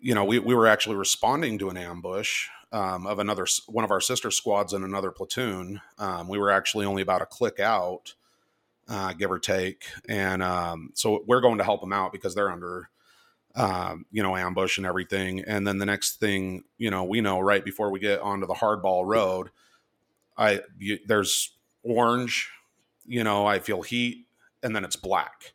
you know, we, we were actually responding to an ambush um, of another one of our sister squads in another platoon. Um, we were actually only about a click out, uh, give or take, and um, so we're going to help them out because they're under, um, you know, ambush and everything. And then the next thing, you know, we know right before we get onto the hardball road, I you, there's orange, you know, I feel heat, and then it's black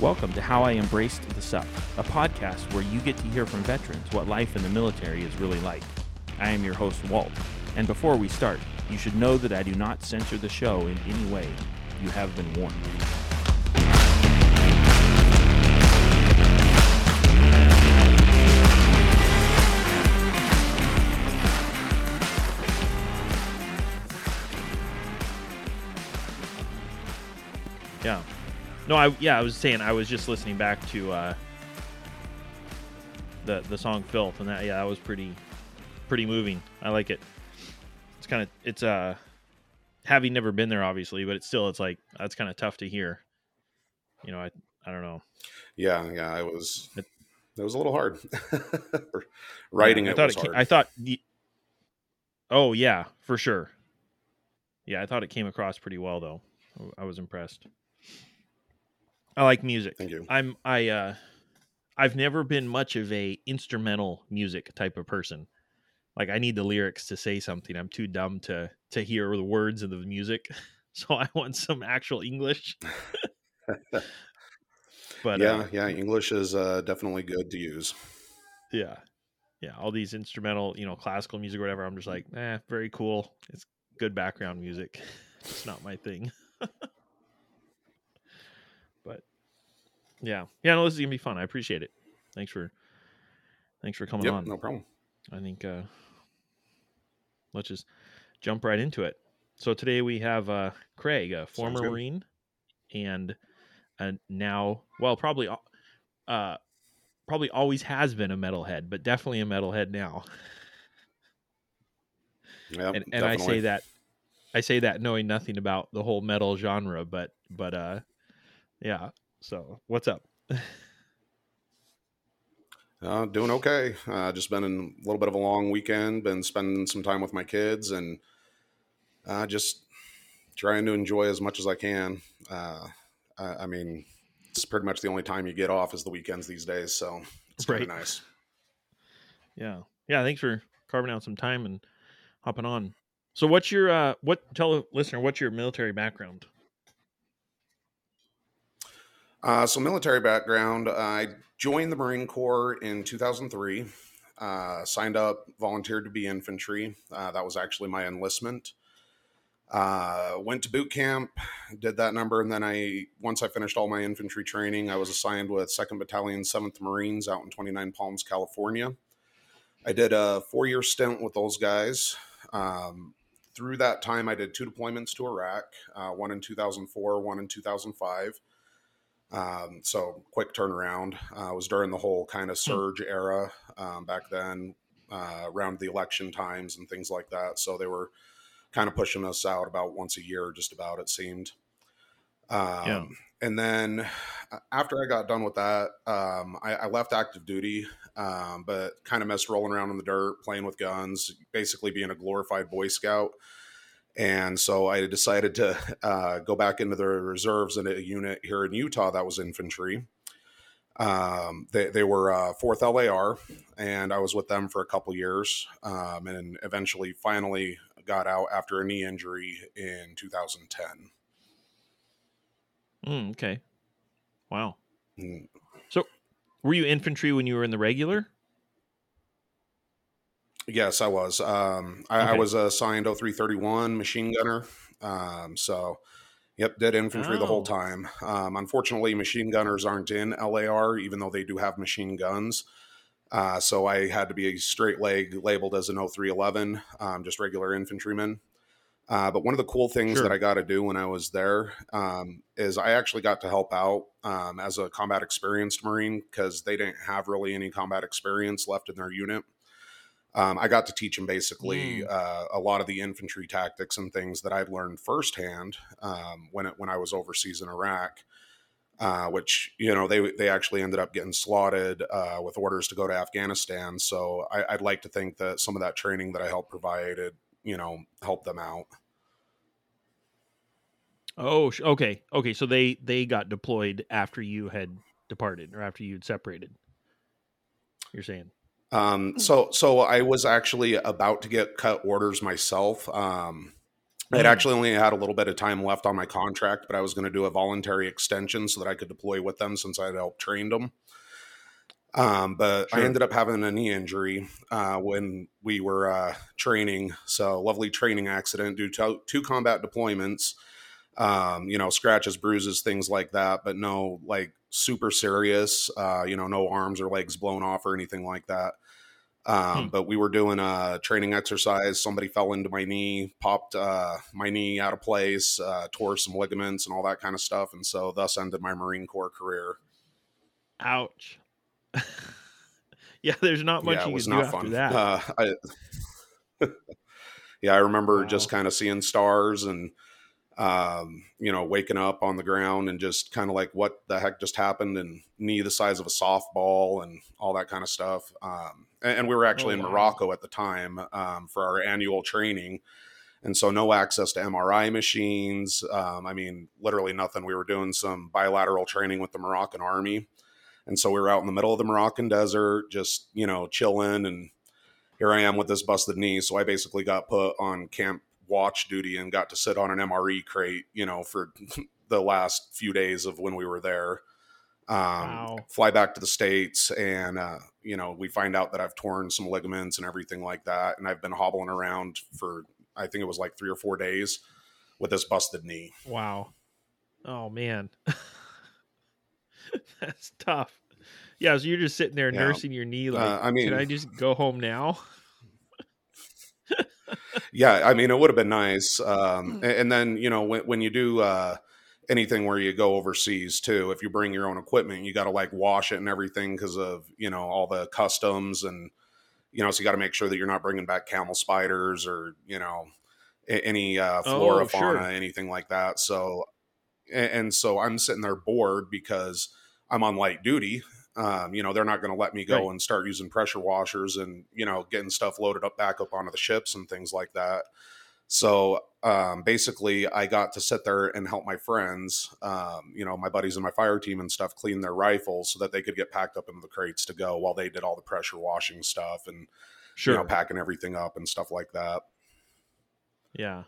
Welcome to How I Embraced the Suck, a podcast where you get to hear from veterans what life in the military is really like. I am your host, Walt, and before we start, you should know that I do not censor the show in any way. You have been warned. Yeah. No, I yeah, I was saying I was just listening back to uh, the the song "Filth" and that yeah, that was pretty pretty moving. I like it. It's kind of it's uh having never been there obviously, but it's still it's like that's kind of tough to hear. You know, I I don't know. Yeah, yeah, it was it, it was a little hard. Writing yeah, I it thought it came, I thought the, Oh yeah, for sure. Yeah, I thought it came across pretty well though. I was impressed. I like music. Thank you. I'm I uh I've never been much of a instrumental music type of person. Like I need the lyrics to say something. I'm too dumb to to hear the words of the music. So I want some actual English. but yeah, uh, yeah, English is uh, definitely good to use. Yeah, yeah. All these instrumental, you know, classical music or whatever. I'm just like, eh, very cool. It's good background music. It's not my thing. Yeah, yeah. No, this is gonna be fun. I appreciate it. Thanks for thanks for coming yep, on. No problem. I think uh, let's just jump right into it. So today we have uh, Craig, a former Marine, and uh, now, well, probably, uh, probably always has been a metalhead, but definitely a metalhead now. Yeah, and, and I say that, I say that knowing nothing about the whole metal genre, but but uh, yeah, so, what's up? uh, doing okay. Uh, just been in a little bit of a long weekend. Been spending some time with my kids and uh, just trying to enjoy as much as I can. Uh, I, I, mean, it's pretty much the only time you get off is the weekends these days. So it's pretty right. nice. Yeah, yeah. Thanks for carving out some time and hopping on. So, what's your uh, what? Tell a listener what's your military background. Uh, so, military background I joined the Marine Corps in 2003, uh, signed up, volunteered to be infantry. Uh, that was actually my enlistment. Uh, went to boot camp, did that number, and then I once I finished all my infantry training, I was assigned with Second Battalion, Seventh Marines out in 29 Palms, California. I did a four-year stint with those guys. Um, through that time, I did two deployments to Iraq, uh, one in 2004, one in 2005. Um, so quick turnaround. Uh, was during the whole kind of hmm. surge era um, back then, uh, around the election times and things like that. So they were kind of pushing us out about once a year, just about it seemed. Um, yeah. And then uh, after I got done with that, um, I, I, left active duty, um, but kind of messed rolling around in the dirt, playing with guns, basically being a glorified Boy Scout. And so I decided to uh, go back into the reserves in a unit here in Utah that was infantry. Um, they, they were uh, 4th LAR, and I was with them for a couple years um, and eventually finally got out after a knee injury in 2010. Mm, okay. Wow. Mm. So were you infantry when you were in the regular? Yes, I was. Um, I, okay. I, was assigned 0331 machine gunner. Um, so, yep, did infantry oh. the whole oh. time. Um, unfortunately, machine gunners aren't in LAR, even though they do have machine guns. Uh, so I had to be a straight leg labeled as an 0311, um, just regular infantryman. Uh, but one of the cool things sure. that I got to do when I was there um, is I actually got to help out um, as a combat experienced Marine because they didn't have really any combat experience left in their unit. Um, I got to teach them basically Mm. uh, a lot of the infantry tactics and things that I'd learned firsthand um, when it, when I was overseas in Iraq. Uh, which you know they they actually ended up getting slotted uh, with orders to go to Afghanistan. So I, I'd like to think that some of that training that I helped provided, you know, helped them out. Oh, okay, okay. So they they got deployed after you had departed or after you'd separated. You're saying, Um, so so I was actually about to get cut orders myself. Um, I'd Mm. actually only had a little bit of time left on my contract, but I was going to do a voluntary extension so that I could deploy with them since I had helped train them. Um, but I ended up having a knee injury uh, when we were uh, training. So lovely training accident due to two combat deployments. Um, you know, scratches, bruises, things like that, but no like super serious. Uh, you know, no arms or legs blown off or anything like that. Um, Hmm. But we were doing a training exercise. Somebody fell into my knee, popped uh, my knee out of place, uh, tore some ligaments and all that kind of stuff, and so thus ended my Marine Corps career. ouch. yeah, there's not much yeah, you it was can do not after fun. that. Uh, I, yeah, I remember just kind of seeing stars and um, you know waking up on the ground and just kind of like what the heck just happened and knee the size of a softball and all that kind of stuff. Um, and, and we were actually Oh, in wow. Morocco at the time um, for our annual training. And so, no access to MRI machines. Um, I mean, literally nothing. We were doing some bilateral training with the Moroccan army. And so, we were out in the middle of the Moroccan desert, just, you know, chilling. And here I am with this busted knee. So, I basically got put on camp watch duty and got to sit on an MRE crate, you know, for the last few days of when we were there. Um, Wow. Fly back to the States, and, uh, you know, we find out that I've torn some ligaments and everything like that. And I've been hobbling around for, I think it was like three or four days with this busted knee. Wow. Oh man. That's tough. Yeah, so you're just sitting there Yeah. nursing your knee like Uh, I mean, can I just go home now? Yeah, I mean, it would have been nice. Um, a- and, then, you know, when, when you do uh, anything where you go overseas too, if you bring your own equipment, you got to like wash it and everything because of, you know, all the customs and, you know, so you got to make sure that you're not bringing back camel spiders or, you know, any uh, flora, Oh, fauna, sure. anything like that. So, a- and so I'm sitting there bored because I'm on light duty. Um, you know, they're not going to let me go Right. and start using pressure washers and, you know, getting stuff loaded up back up onto the ships and things like that. So um, basically, I got to sit there and help my friends, um, you know, my buddies and my fire team and stuff, clean their rifles so that they could get packed up into the crates to go while they did all the pressure washing stuff and, Sure. you know, packing everything up and stuff like that. Yeah.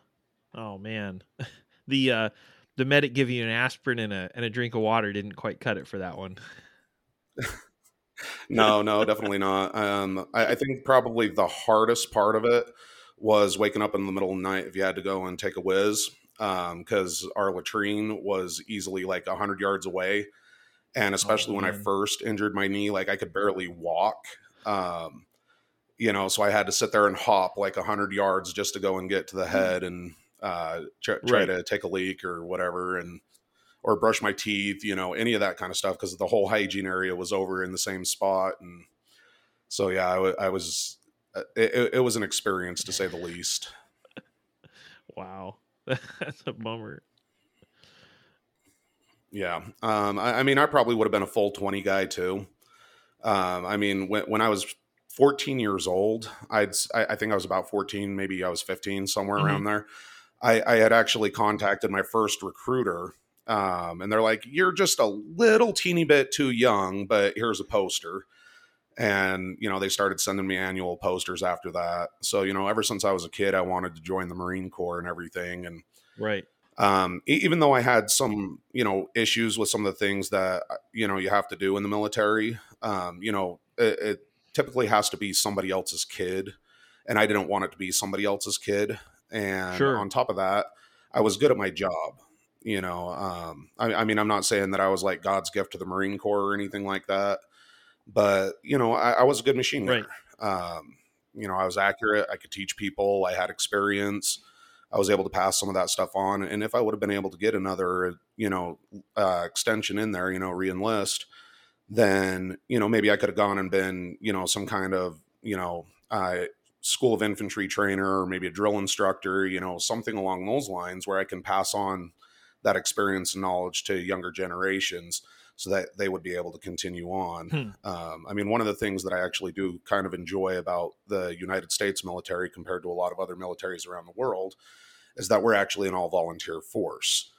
Oh man. The uh the medic giving you an aspirin and a and a drink of water didn't quite cut it for that one. No, no, definitely not. Um, I, I think probably the hardest part of it was waking up in the middle of the night if you had to go and take a whiz because our latrine was easily like 100 yards away. And especially when I first injured my knee, like I could barely walk. Um, you know, so I had to sit there and hop like 100 yards just to go and get to the head and uh, try, try Right. to take a leak or whatever. And or brush my teeth, you know, any of that kind of stuff because the whole hygiene area was over in the same spot. And so, yeah, I, was, uh, it, it- it was an experience to say the least. Wow. That's a bummer. Yeah. Um, I, I mean, I probably would have been a full 20 guy too. Um, I mean, when, when I was 14 years old, I'd, I, I think I was about 14, maybe I was 15, somewhere Mhm. around there. I, I had actually contacted my first recruiter. Um, and they're like, you're just a little teeny bit too young, but here's a poster. And, you know, they started sending me annual posters after that. So, you know, ever since I was a kid, I wanted to join the Marine Corps and everything. And, Right. um, even though I had some, you know, issues with some of the things that uh, you know you have to do in the military, um, you know, it, it typically has to be somebody else's kid, and I didn't want it to be somebody else's kid. And Sure. on top of that, I was good at my job. You know, um, I, I mean, I'm not saying that I was like God's gift to the Marine Corps or anything like that, but you know, I, I was a good machine Right. gunner. Um, you know, I was accurate. I could teach people. I had experience. I was able to pass some of that stuff on. And if I would have been able to get another, you know, uh, extension in there, you know, reenlist, then, you know, maybe I could have gone and been, you know, some kind of, you know, uh, school of infantry trainer or maybe a drill instructor, you know, something along those lines where I can pass on that experience and knowledge to younger generations so that they would be able to continue on. Hmm. Um, I mean, one of the things that I actually do kind of enjoy about the United States military compared to a lot of other militaries around the world is that we're actually an all volunteer force.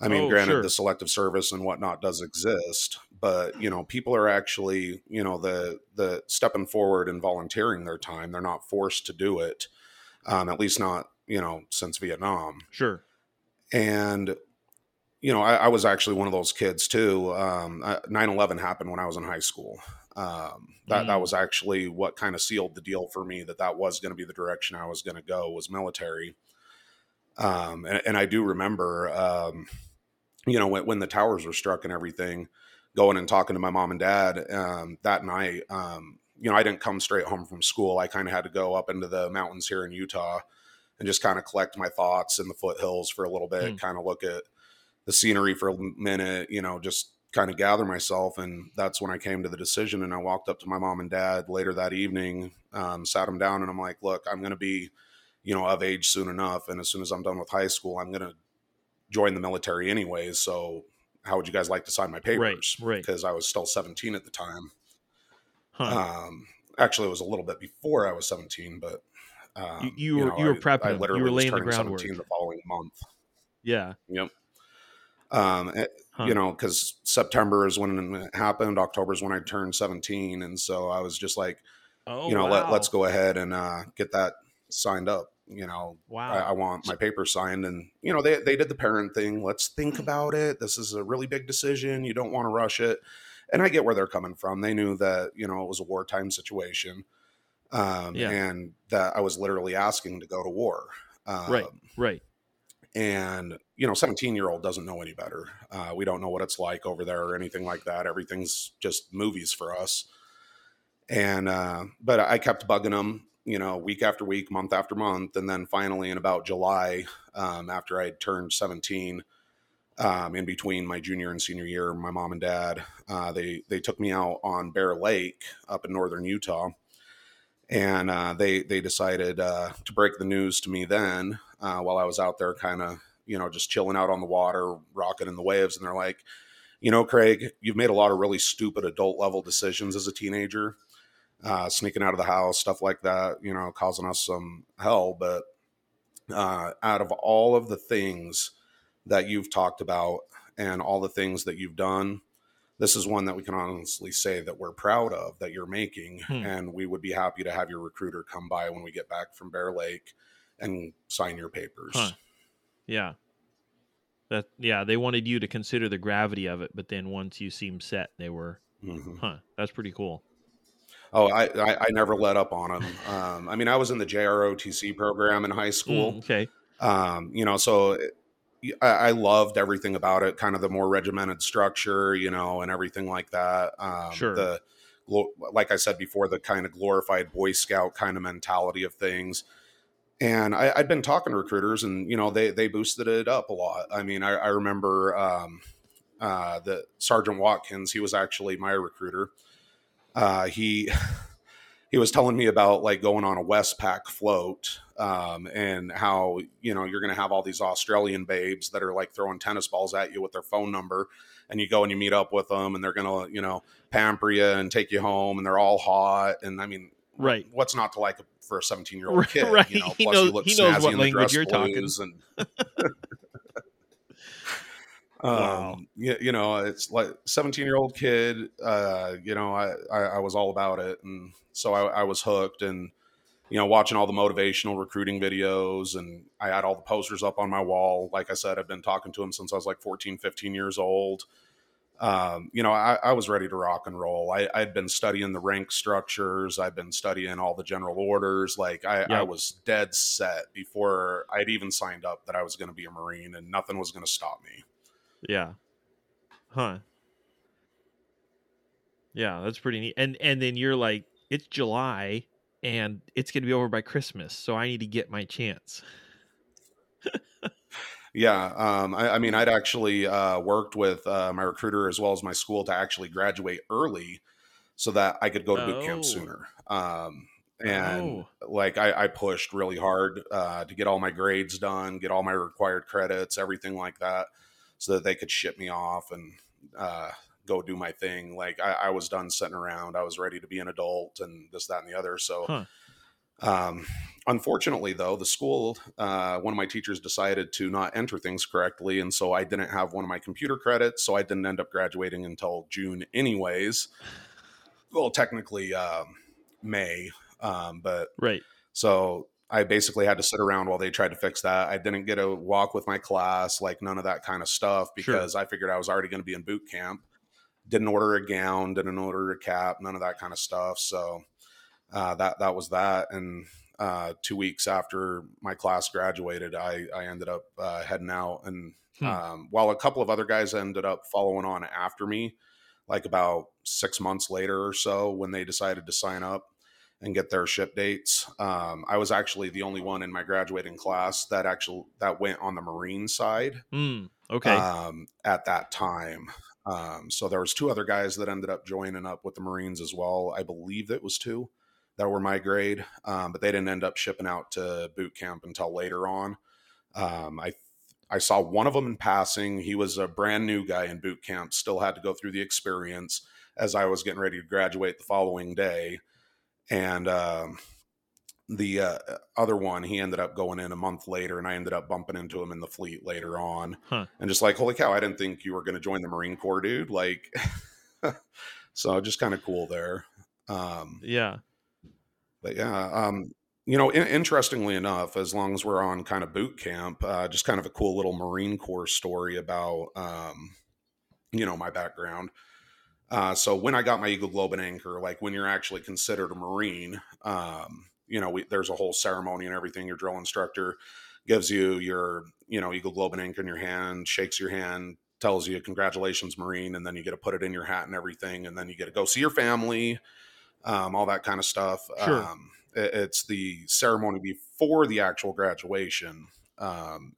I mean, oh, granted, sure. the selective service and whatnot does exist, but you know, people are actually, you know, the the stepping forward and volunteering their time. They're not forced to do it, um, at least not, you know, since Vietnam. Sure. And you know, I, I, was actually one of those kids too. Um, 9/11 happened when I was in high school. Um, that mm. that was actually what kind of sealed the deal for me that that was going to be the direction I was going to go was military. Um, and, and, I do remember, um, you know, when, when, the towers were struck and everything, going and talking to my mom and dad um, that night. Um, you know, I didn't come straight home from school. I kind of had to go up into the mountains here in Utah and just kind of collect my thoughts in the foothills for a little bit, mm. kind of look at the scenery for a minute, you know, just kind of gather myself. And that's when I came to the decision. And I walked up to my mom and dad later that evening, um, sat them down, and I'm like, look, I'm going to be, you know, of age soon enough. And as soon as I'm done with high school, I'm going to join the military anyways. So how would you guys like to sign my papers? Right. right. Because I was still 17 at the time. Huh. Um, actually, it was a little bit before I was 17, but um, you, you, were, you, know, you were prepping. I, literally you were laying the groundwork. the following month. Yeah. Yep. Um, eh, huh. You know, because September is when it happened. October is when I turned 17, and so I was just like, oh, you know, wow. let, us go ahead and uh, get that signed up. You know, wow. I, I, want my paper signed, and you know, they they did the parent thing. Let's think about it. This is a really big decision. You don't want to rush it. And I get where they're coming from. They knew that you know it was a wartime situation, um, yeah. and that I was literally asking to go to war. Um, right. Right and you know 17 year old doesn't know any better uh, we don't know what it's like over there or anything like that everything's just movies for us. And uh, but i kept bugging them you know week after week month after month and then finally in about july um, after i had turned 17 um, in between my junior and senior year my mom and dad uh, they they took me out on bear lake up in northern utah and uh, they they decided uh, to break the news to me then uh, while I was out there, kind of you know just chilling out on the water, rocking in the waves, and they're like, you know, Craig, you've made a lot of really stupid adult level decisions as a teenager, uh, sneaking out of the house, stuff like that, you know, causing us some hell. But uh, out of all of the things that you've talked about and all the things that you've done this is one that we can honestly say that we're proud of that you're making hmm. and we would be happy to have your recruiter come by when we get back from bear lake and sign your papers huh. yeah that yeah they wanted you to consider the gravity of it but then once you seemed set they were mm-hmm. huh that's pretty cool Oh, I, I, I never let up on them. Um, I mean, I was in the JROTC program in high school. Mm, okay. Um, you know, so I, I, loved everything about it, kind of the more regimented structure, you know, and everything like that. Um, sure. The like I said before, the kind of glorified Boy Scout kind of mentality of things. And I, had been talking to recruiters, and you know, they they boosted it up a lot. I mean, I, I remember um, uh, the Sergeant Watkins. He was actually my recruiter. Uh, he he was telling me about like going on a Westpac float um, and how you know you're going to have all these Australian babes that are like throwing tennis balls at you with their phone number, and you go and you meet up with them, and they're going to you know pamper you and take you home, and they're all hot, and I mean, right? What's not to like for a 17 year old kid? Right. You know, he knows, he knows what language you're talking. And, wow. Um, you, you, know, it's like 17 year old kid, uh, you know, I, I, I, was all about it. And so I, I, was hooked and, you know, watching all the motivational recruiting videos and I had all the posters up on my wall. Like I said, I've been talking to him since I was like 14, 15 years old. Um, you know, I, I, was ready to rock and roll. I, had been studying the rank structures. I'd been studying all the general orders. Like I, yep. I was dead set before I'd even signed up that I was going to be a Marine and nothing was going to stop me. Yeah. Huh. Yeah, that's pretty neat. And and then you're like, it's July and it's gonna be over by Christmas, so I need to get my chance. yeah, um, I, I, mean, I'd actually uh, worked with uh, my recruiter as well as my school to actually graduate early, so that I could go to boot camp oh. sooner. Um, and Oh. like I, I pushed really hard uh, to get all my grades done, get all my required credits, everything like that, so that they could ship me off and uh, go do my thing. Like I, I was done sitting around. I was ready to be an adult and this, that, and the other. So. Huh. Um, unfortunately, though, the school, uh, one of my teachers decided to not enter things correctly. And so I didn't have one of my computer credits. So I didn't end up graduating until June, anyways. Well, technically, um, May. Um, but Right. so I basically had to sit around while they tried to fix that. I didn't get a walk with my class, like none of that kind of stuff, Sure. because I figured I was already going to be in boot camp. Didn't order a gown, didn't order a cap, none of that kind of stuff. So uh, that that was that. And uh, two weeks after my class graduated, I I ended up uh, heading out. And Hmm. um, while a couple of other guys ended up following on after me, like about six months later or so, when they decided to sign up and get their ship dates. Um, I was actually the only one in my graduating class that actually that went on the Marine side Mm, okay. um, at that time. Um, so there was two other guys that ended up joining up with the Marines as well. I believe it was two that were my grade, um, but they didn't end up shipping out to boot camp until later on. Um, I I saw one of them in passing. He was a brand new guy in boot camp, still had to go through the experience as I was getting ready to graduate the following day. And um, the uh, other one, he ended up going in a month later, and I ended up bumping into him in the fleet later on. Huh. And just like, holy cow, I didn't think you were going to join the Marine Corps, dude. Like, so just kind of cool there. Um, yeah. but yeah, um, you know, in- interestingly enough, as long as we're on kind of boot camp, uh, just kind of a cool little Marine Corps story about, um, you know, my background. Uh, so when I got my Eagle Globe and Anchor, like when you're actually considered a Marine, um, you know, we, there's a whole ceremony and everything. Your drill instructor gives you your, you know, Eagle Globe and Anchor in your hand, shakes your hand, tells you congratulations, Marine, and then you get to put it in your hat and everything, and then you get to go see your family, um, all that kind of stuff. Sure. Um, it- it's the ceremony before the actual graduation. Um,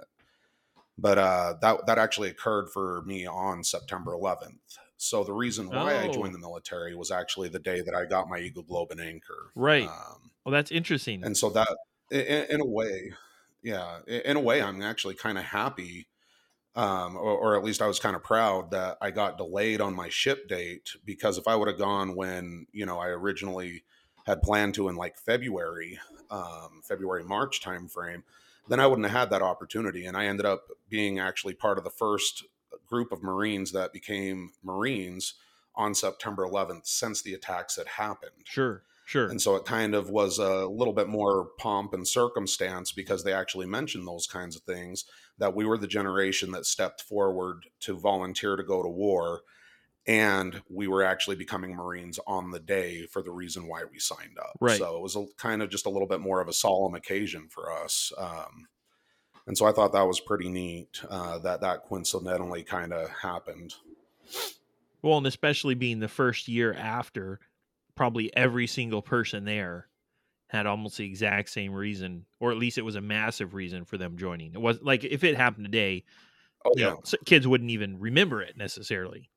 but uh, that that actually occurred for me on September 11th. So the reason why I Oh. joined the military was actually the day that I got my Eagle Globe and Anchor. Right. Um, Well, that's interesting. and so that, in, in a way, yeah, in in a way, I'm actually kind of happy, um, or, or at least I was kind of proud that I got delayed on my ship date because if I would have gone when you know I originally had planned to in like February, um, February March timeframe, then I wouldn't have had that opportunity, and I ended up being actually part of the first group of Marines that became Marines on September 11th since the attacks had happened. sure. Sure. And so it kind of was a little bit more pomp and circumstance because they actually mentioned those kinds of things that we were the generation that stepped forward to volunteer to go to war. And we were actually becoming Marines on the day for the reason why we signed up. Right. So it was a, kind of just a little bit more of a solemn occasion for us. Um, and so I thought that was pretty neat uh, that that coincidentally kind of happened. Well, and especially being the first year after, probably every single person there had almost the exact same reason, or at least it was a massive reason for them joining. It was like if it happened today, Oh, you know, kids wouldn't even remember it necessarily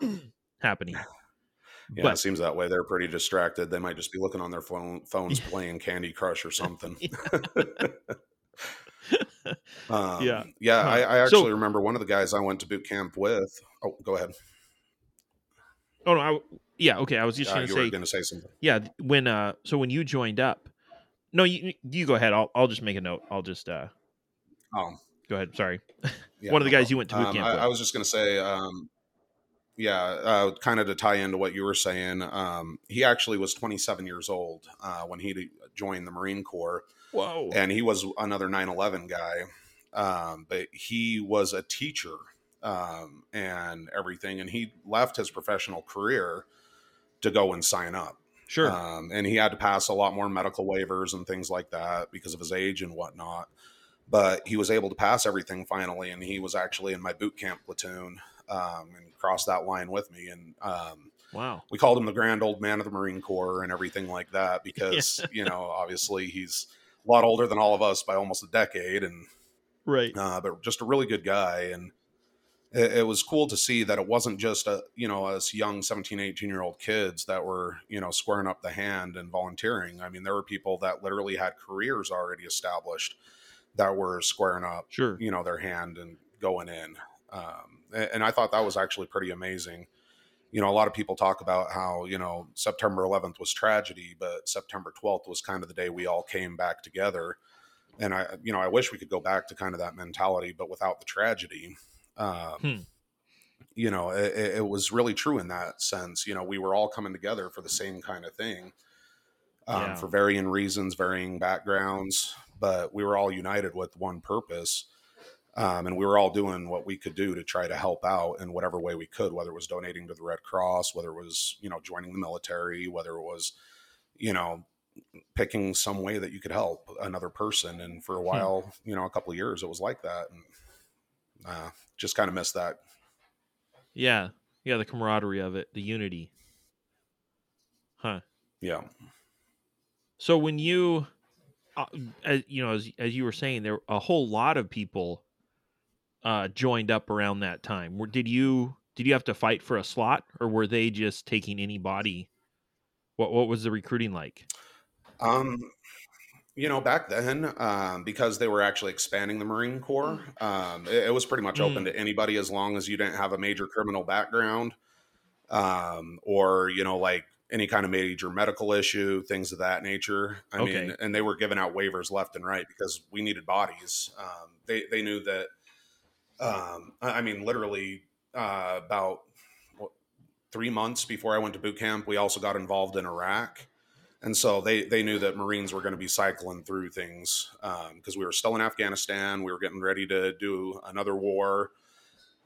happening. Yeah, But- it seems that way. They're pretty distracted. They might just be looking on their phone, phones playing Candy Crush or something. um, Yeah. yeah. Huh. I, I So- actually remember one of the guys I went to boot camp with. Oh, go ahead. Oh no, I, yeah, okay. I was just Uh, going to say, going to say something. yeah, when uh, so when you joined up, no, you you go ahead. I'll I'll just make a note. I'll just uh, Oh, go ahead. Sorry. yeah, One of the guys you went to boot Um, camp I, with. I was just going to say, um, yeah, uh, kind of to tie into what you were saying. Um, he actually was 27 years old uh, when he joined the Marine Corps. Whoa. and he was another 9-11 guy um, but he was a teacher um, and everything and he left his professional career to go and sign up Sure. um, and he had to pass a lot more medical waivers and things like that because of his age and whatnot but he was able to pass everything finally and he was actually in my boot camp platoon um, and crossed that line with me and um, wow. we called him the grand old man of the Marine Corps and everything like that because you know obviously he's a lot older than all of us by almost a decade and Right. uh, but just a really good guy and it, it, was cool to see that it wasn't just a you know us young 17 18 year old kids that were you know squaring up the hand and volunteering. I mean there were people that literally had careers already established that were squaring up sure. you know their hand and going in. Um, and, and i thought that was actually pretty amazing you know a lot of people talk about how you know september 11th was tragedy but september 12th was kind of the day we all came back together and i you know i wish we could go back to kind of that mentality but without the tragedy um, hmm. You know, it, it, was really true in that sense. You know, we were all coming together for the same kind of thing um, yeah. for varying reasons, varying backgrounds, but we were all united with one purpose. Um, and we were all doing what we could do to try to help out in whatever way we could, whether it was donating to the Red Cross, whether it was, you know, joining the military, whether it was, you know, picking some way that you could help another person. And for a hmm. while, hmm. you know, a couple of years, it was like that. And uh, just kind of missed that. Yeah, yeah, the camaraderie of it, the unity. Huh. Yeah. So when you, uh, as, you know, as as you were saying, there a whole lot of people uh, joined up around that time. Did you did you have to fight for a slot, or were they just taking anybody? What what was the recruiting like? Um, you know, back then, um, because they were actually expanding the Marine Corps, um, it, it, was pretty much open mm. to anybody as long as you didn't have a major criminal background, um, or you know, like any kind of major medical issue, things of that nature. I okay. mean, and they were giving out waivers left and right because we needed bodies. Um, they they knew that. Um, I mean, literally uh, about what, three months before I went to boot camp, we also got involved in Iraq and so they they knew that Marines were going to be cycling through things because um, we were still in Afghanistan. We were getting ready to do another war.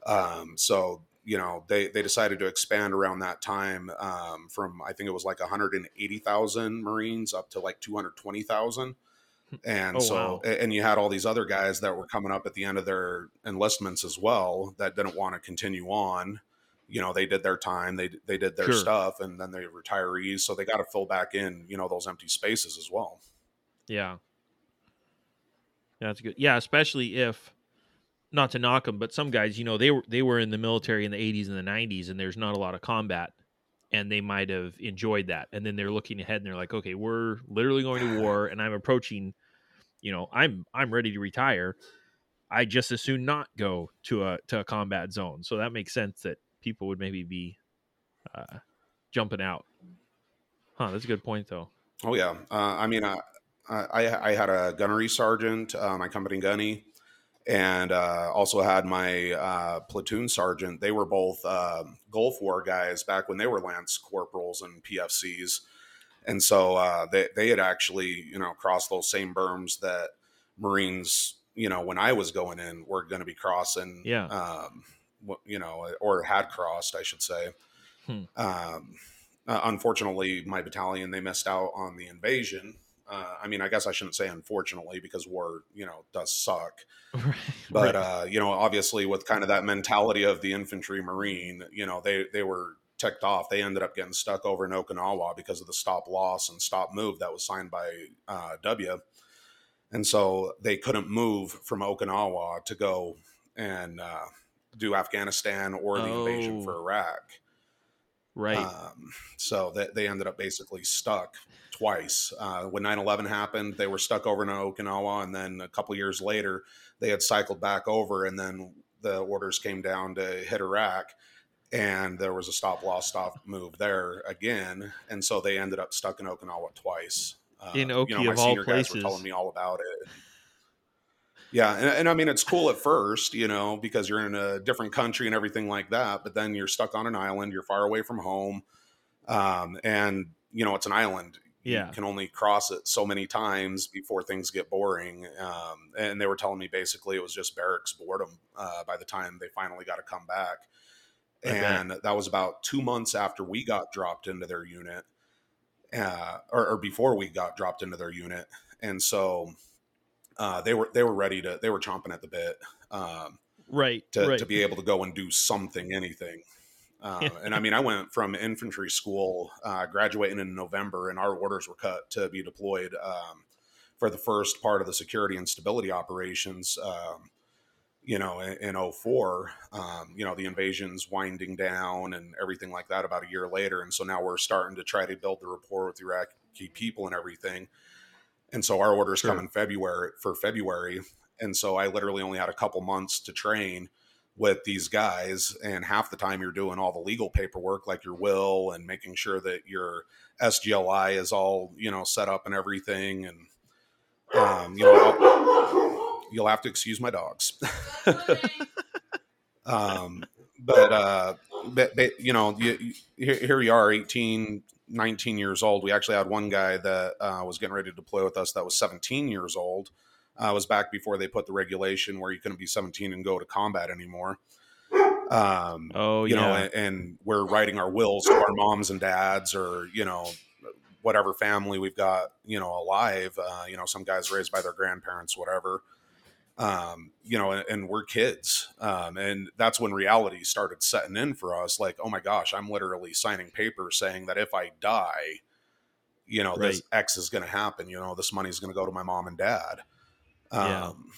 Um, so you know they they decided to expand around that time um, from I think it was like 180,000 Marines up to like 220,000. And oh, so wow. and you had all these other guys that were coming up at the end of their enlistments as well that didn't want to continue on you know they did their time they they did their sure. stuff and then they're retirees so they got to fill back in you know those empty spaces as well yeah yeah that's good yeah especially if not to knock them but some guys you know they were they were in the military in the 80s and the 90s and there's not a lot of combat and they might have enjoyed that. And then they're looking ahead and they're like okay we're literally going to war and i'm approaching you know i'm i'm ready to retire. I just as soon not go to a to a combat zone. So that makes sense that people would maybe be uh, jumping out. Huh, that's a good point, though. Oh yeah, uh, I mean, uh, I I had a gunnery sergeant, uh, my company gunny, and uh, also had my uh, platoon sergeant. They were both uh, Gulf War guys back when they were lance corporals and PFCs, and so uh, they they had actually you know crossed those same berms that Marines you know when I was going in were going to be crossing. Yeah. Um, you know, or had crossed, I should say. Hmm. Um, uh, unfortunately, my battalion they missed out on the invasion. Uh, I mean, I guess I shouldn't say unfortunately because war, you know, does suck. Right. But right. Uh, you know, obviously, with kind of that mentality of the infantry marine, you know, they they were ticked off. They ended up getting stuck over in Okinawa because of the stop loss and stop move that was signed by uh, W. And so they couldn't move from Okinawa to go and uh, do Afghanistan or the oh. invasion for oh. Iraq. Right. Um, so that they ended up basically stuck twice. Uh, when 9/11 happened, they were stuck over in Okinawa, and then a couple years later, they had cycled back over, and then the orders came down to hit Iraq, and there was a stop loss stop move there again, and so they ended up stuck in Okinawa twice. Uh, in Oki you know, my of senior all places. were telling me all about it. Yeah, and, and, I mean it's cool at first, you know, because you're in a different country and everything like that. But then you're stuck on an island, you're far away from home, um, and you know it's an island. Yeah, you can only cross it so many times before things get boring. Um, and they were telling me basically it was just barracks boredom uh, by the time they finally got to come back. Okay. And that was about two months after we got dropped into their unit, uh, or, or before we got dropped into their unit. And so uh, they were they were ready to they were chomping at the bit um, right, to, right to be able to go and do something anything uh, and I mean, I went from infantry school, uh, graduating in November, and our orders were cut to be deployed um, for the first part of the security and stability operations. Um, you know, in, in 04, um, you know, the invasion's winding down and everything like that about a year later. And so now we're starting to try to build the rapport with Iraqi people and everything. And so our orders sure. come in February for February. And so I literally only had a couple months to train with these guys. And half the time you're doing all the legal paperwork, like your will and making sure that your SGLI is all, you know, set up and everything. And, um, you know, you'll have to excuse my dogs. um, but, uh, but, but, you know, you, you, here, here you are, 18, 19 years old. We actually had one guy that uh, was getting ready to deploy with us that was 17 years old. Uh, was back before they put the regulation where you couldn't be 17 and go to combat anymore. Um, oh, you yeah. know, and, and, we're writing our wills to our moms and dads, or you know, whatever family we've got, you know, alive. Uh, you know, some guys raised by their grandparents, whatever um, you know, and, and we're kids. Um, and that's when reality started setting in for us. Like, oh my gosh, I'm literally signing papers saying that if I die, you know, right. this X is going to happen. You know, this money is going to go to my mom and dad. Um,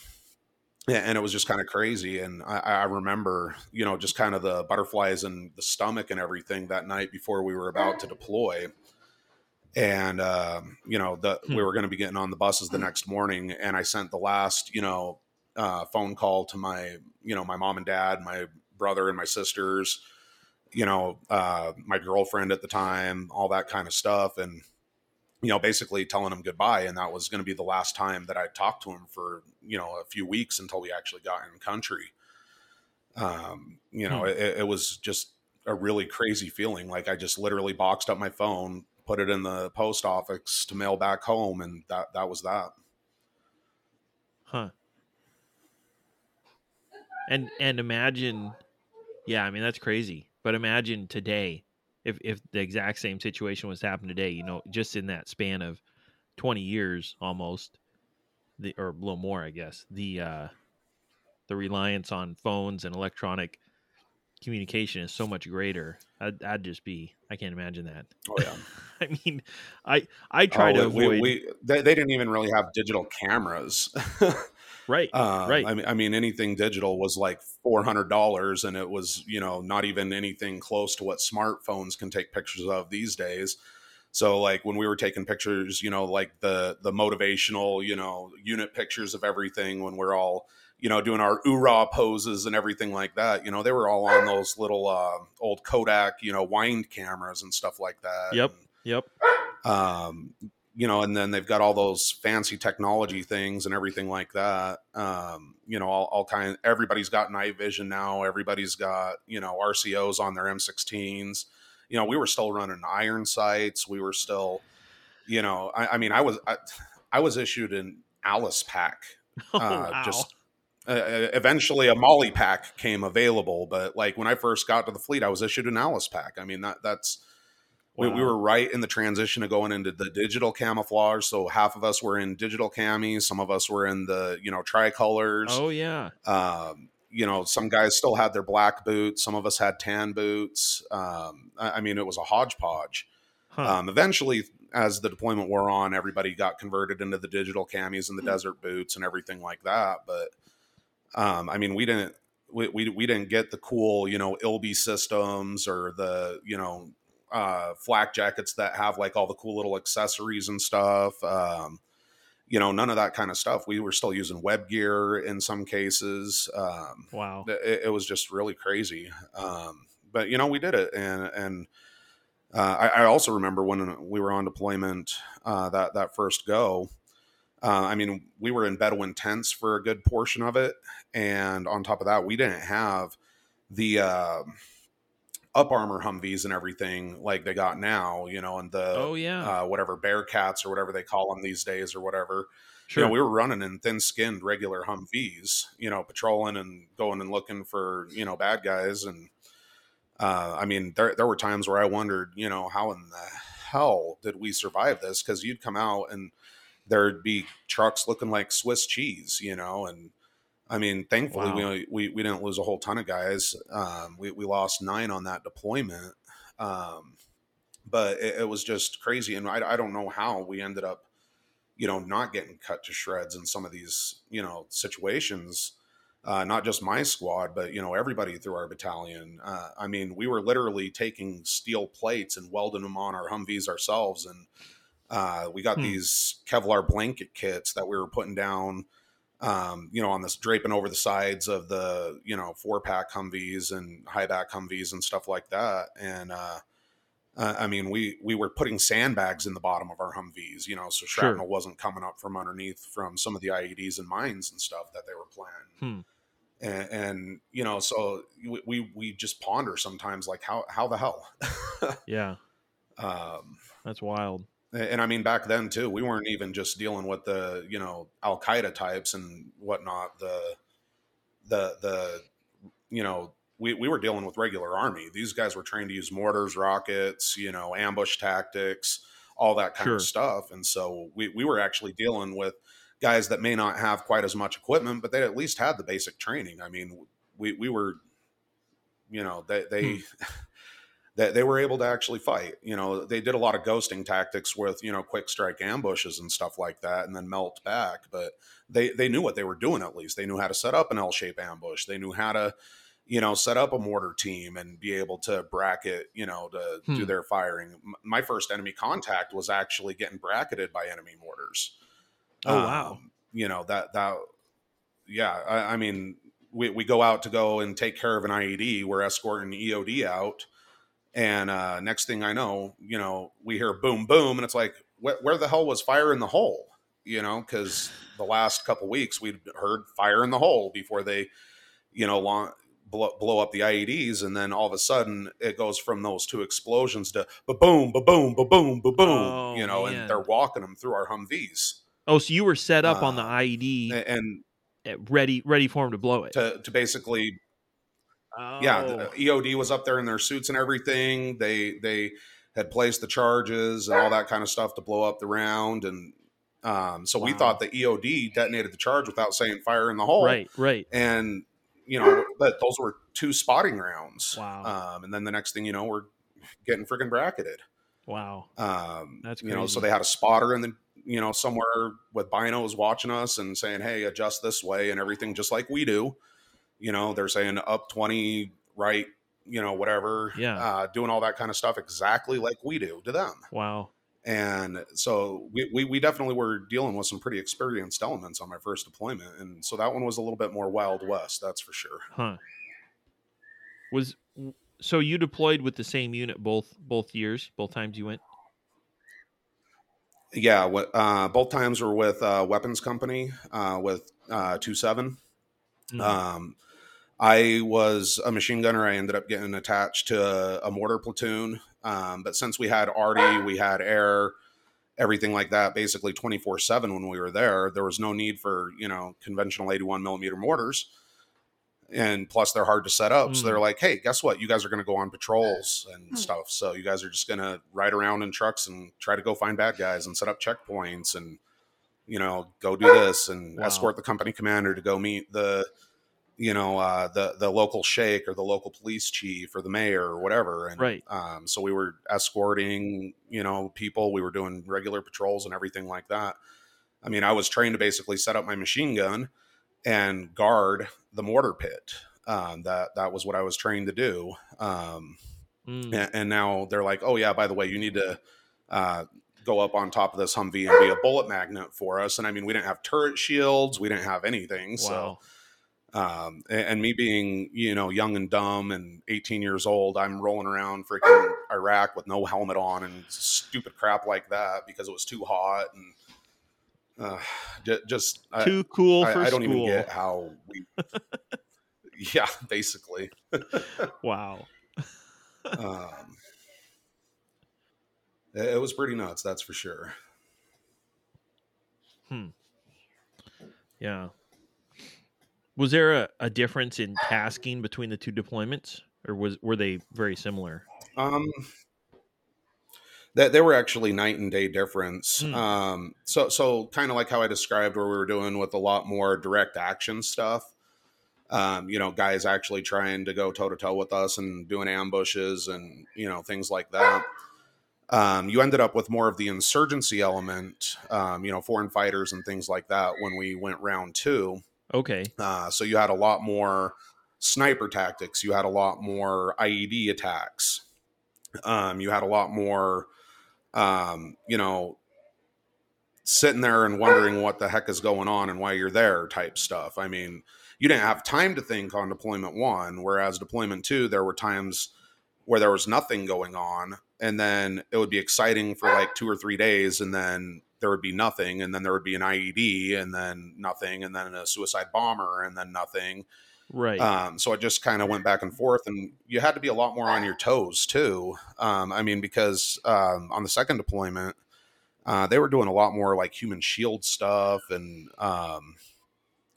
yeah. And it was just kind of crazy. And I, I remember, you know, just kind of the butterflies in the stomach and everything that night before we were about to deploy and uh, you know the, hmm. we were going to be getting on the buses the next morning and i sent the last you know uh, phone call to my you know my mom and dad, my brother and my sisters, you know uh, my girlfriend at the time, all that kind of stuff, and you know basically telling him goodbye. And that was going to be the last time that I talked to him for you know a few weeks until we actually got in country. Um, you know, hmm. it, it was just a really crazy feeling. Like I just literally boxed up my phone, put it in the post office to mail back home, and that that was that. Huh and and imagine yeah i mean that's crazy. But imagine today if if the exact same situation was happening today you know just in that span of 20 years almost the or a little more i guess the uh the reliance on phones and electronic communication is so much greater. I'd, I'd just be i can't imagine that. Oh yeah. I mean i i try oh, to avoid we, we, they, they didn't even really have digital cameras Right. Uh, right. I mean, I mean, anything digital was like four hundred dollars, and it was you know not even anything close to what smartphones can take pictures of these days. So like when we were taking pictures, you know, like the the motivational, you know, unit pictures of everything when we're all you know doing our oorah poses and everything like that. You know, they were all on those little uh, old Kodak, you know, wind cameras and stuff like that. Yep. And, yep. Um, you know, and then they've got all those fancy technology things and everything like that. Um, you know, all, all kind. Of, everybody's got night vision now. Everybody's got you know RCOs on their M16s. You know, we were still running iron sights. We were still, you know, I, I mean, I was I, I, was issued an Alice pack. Oh, uh, wow. Just uh, uh, eventually a MOLLE pack came available, but like when I first got to the fleet, I was issued an Alice pack. I mean that that's Wow. We, we, were right in the transition of going into the digital camouflage. So half of us were in digital camis, some of us were in the you know tricolors. Oh yeah. Um, you know, some guys still had their black boots. Some of us had tan boots. Um, I, I, mean, it was a hodgepodge. Huh. Um, eventually, as the deployment wore on, everybody got converted into the digital camis and the mm-hmm. desert boots and everything like that. But um, I mean, we didn't we, we, we didn't get the cool, you know, ILBE systems or the, you know, uh, flak jackets that have like all the cool little accessories and stuff. Um, you know, none of that kind of stuff. We were still using web gear in some cases. Um, wow, it, it, was just really crazy. Um, but you know, we did it, and and uh, I, I, also remember when we were on deployment uh, that that first go. Uh, I mean, we were in Bedouin tents for a good portion of it, and on top of that, we didn't have the uh, up armor Humvees and everything like they got now, you know, and the oh yeah, uh, whatever Bearcats or whatever they call them these days or whatever. Sure. You know, we were running in thin skinned regular Humvees, you know, patrolling and going and looking for you know bad guys, and uh, I mean, there there were times where I wondered, you know, how in the hell did we survive this? Because you'd come out and there'd be trucks looking like Swiss cheese, you know, and I mean, thankfully wow. we, we we didn't lose a whole ton of guys. Um, we we lost nine on that deployment, um, but it, it, was just crazy, and I, I don't know how we ended up, you know, not getting cut to shreds in some of these you know situations. uh, not just my squad, but you know everybody through our battalion. Uh, I mean, we were literally taking steel plates and welding them on our Humvees ourselves, and uh, we got hmm. these Kevlar blanket kits that we were putting down, um, you know, on this draping over the sides of the you know four pack Humvees and high back Humvees and stuff like that, and uh, uh, I mean, we we were putting sandbags in the bottom of our Humvees, you know, so shrapnel sure. wasn't coming up from underneath from some of the IEDs and mines and stuff that they were playing. Hmm. And, and, you know, so we, we, we just ponder sometimes like how how the hell? yeah, um, that's wild. And I mean, back then too, we weren't even just dealing with the you know Al Qaeda types and whatnot. The the the you know we, we were dealing with regular army. These guys were trained to use mortars, rockets, you know, ambush tactics, all that kind sure. of stuff. And so we, we were actually dealing with guys that may not have quite as much equipment, but they at least had the basic training. I mean, we, we were, you know, they, they, hmm. they, they were able to actually fight. You know, they did a lot of ghosting tactics with, you know, quick strike ambushes and stuff like that and then melt back. But they, they knew what they were doing at least. They knew how to set up an L shape ambush. They knew how to, you know, set up a mortar team and be able to bracket, you know, to hmm. do their firing. My first enemy contact was actually getting bracketed by enemy mortars. Oh um, wow! You know that that yeah. I, I, mean, we we go out to go and take care of an IED. We're escorting EOD out, and uh, next thing I know, you know, we hear boom boom, and it's like, wh- where the hell was fire in the hole? You know, because the last couple weeks we'd heard fire in the hole before they, you know, long, blow, blow up the IEDs, and then all of a sudden it goes from those two explosions to ba boom, ba boom, ba boom, ba boom. Oh, you know, man. and they're walking them through our Humvees. Oh, so you were set up uh, on the uh, IED and, and ready, ready for them to blow it to to basically. Oh. Yeah, the EOD was up there in their suits and everything. They they had placed the charges and all that kind of stuff to blow up the round, and um, so wow. we thought the EOD detonated the charge without saying fire in the hole. Right, right. And you know, but those were two spotting rounds. Wow. Um, and then the next thing you know, we're getting freaking bracketed. Wow. Um, That's crazy. you know, so they had a spotter and then you know somewhere with binos watching us and saying, "Hey, adjust this way" and everything, just like we do. You know, they're saying up twenty, right? You know, whatever. Yeah. Uh, doing all that kind of stuff exactly like we do to them. Wow. And so we, we, we, definitely were dealing with some pretty experienced elements on my first deployment. And so that one was a little bit more Wild West, that's for sure. Huh. Was so you deployed with the same unit both both years, both times you went? Yeah, uh, both times were with uh, Weapons Company uh, with uh, two seven. Mm-hmm. Um, I was a machine gunner. I ended up getting attached to a, a mortar platoon. Um, but since we had arty, we had air, everything like that, basically 24 7 when we were there, there was no need for, you know, conventional 81 millimeter mortars. And plus, they're hard to set up. Mm. So they're mm. like, hey, guess what? You guys are going to go on patrols and mm. stuff. So you guys are just going to ride around in trucks and try to go find bad guys and set up checkpoints and, you know, go do this and wow. escort the company commander to go meet the you know uh, the the local sheikh or the local police chief or the mayor or whatever. And right. um, so we were escorting you know people. We were doing regular patrols and everything like that. I mean i was trained to basically set up my machine gun and guard the mortar pit um, that that was what i was trained to do. Um, mm. and, and, now they're like oh yeah by the way you need to uh, go up on top of this humvee and be a bullet magnet for us. And i mean we didn't have turret shields. We didn't have anything wow. so um, and, and, me being, you know, young and dumb and 18 years old, I'm rolling around freaking Iraq with no helmet on and stupid crap like that because it was too hot and uh, just too I, cool I, for I don't school. even get how we. yeah, basically. wow. um, it was pretty nuts, that's for sure. Hmm. Yeah. Was there a, a difference in tasking between the two deployments, or was were they very similar? Um, that they were actually night and day difference. Hmm. Um, so so kind of like how I described where we were doing with a lot more direct action stuff. Um, you know, guys actually trying to go toe to toe with us and doing ambushes and you know things like that. Um, you ended up with more of the insurgency element, um, you know, foreign fighters and things like that when we went round two Okay. Uh, so you had a lot more sniper tactics. You had a lot more IED attacks. Um, you had a lot more, um, you know, sitting there and wondering what the heck is going on and why you're there type stuff. I mean, you didn't have time to think on deployment one, whereas deployment two, there were times where there was nothing going on, and then it would be exciting for like two or three days, and then there would be nothing, and then there would be an IED, and then nothing, and then a suicide bomber, and then nothing. Right. Um, so it just kind of went back and forth, and you had to be a lot more on your toes too. Um, I mean, because um, on the second deployment, uh, they were doing a lot more like human shield stuff and um,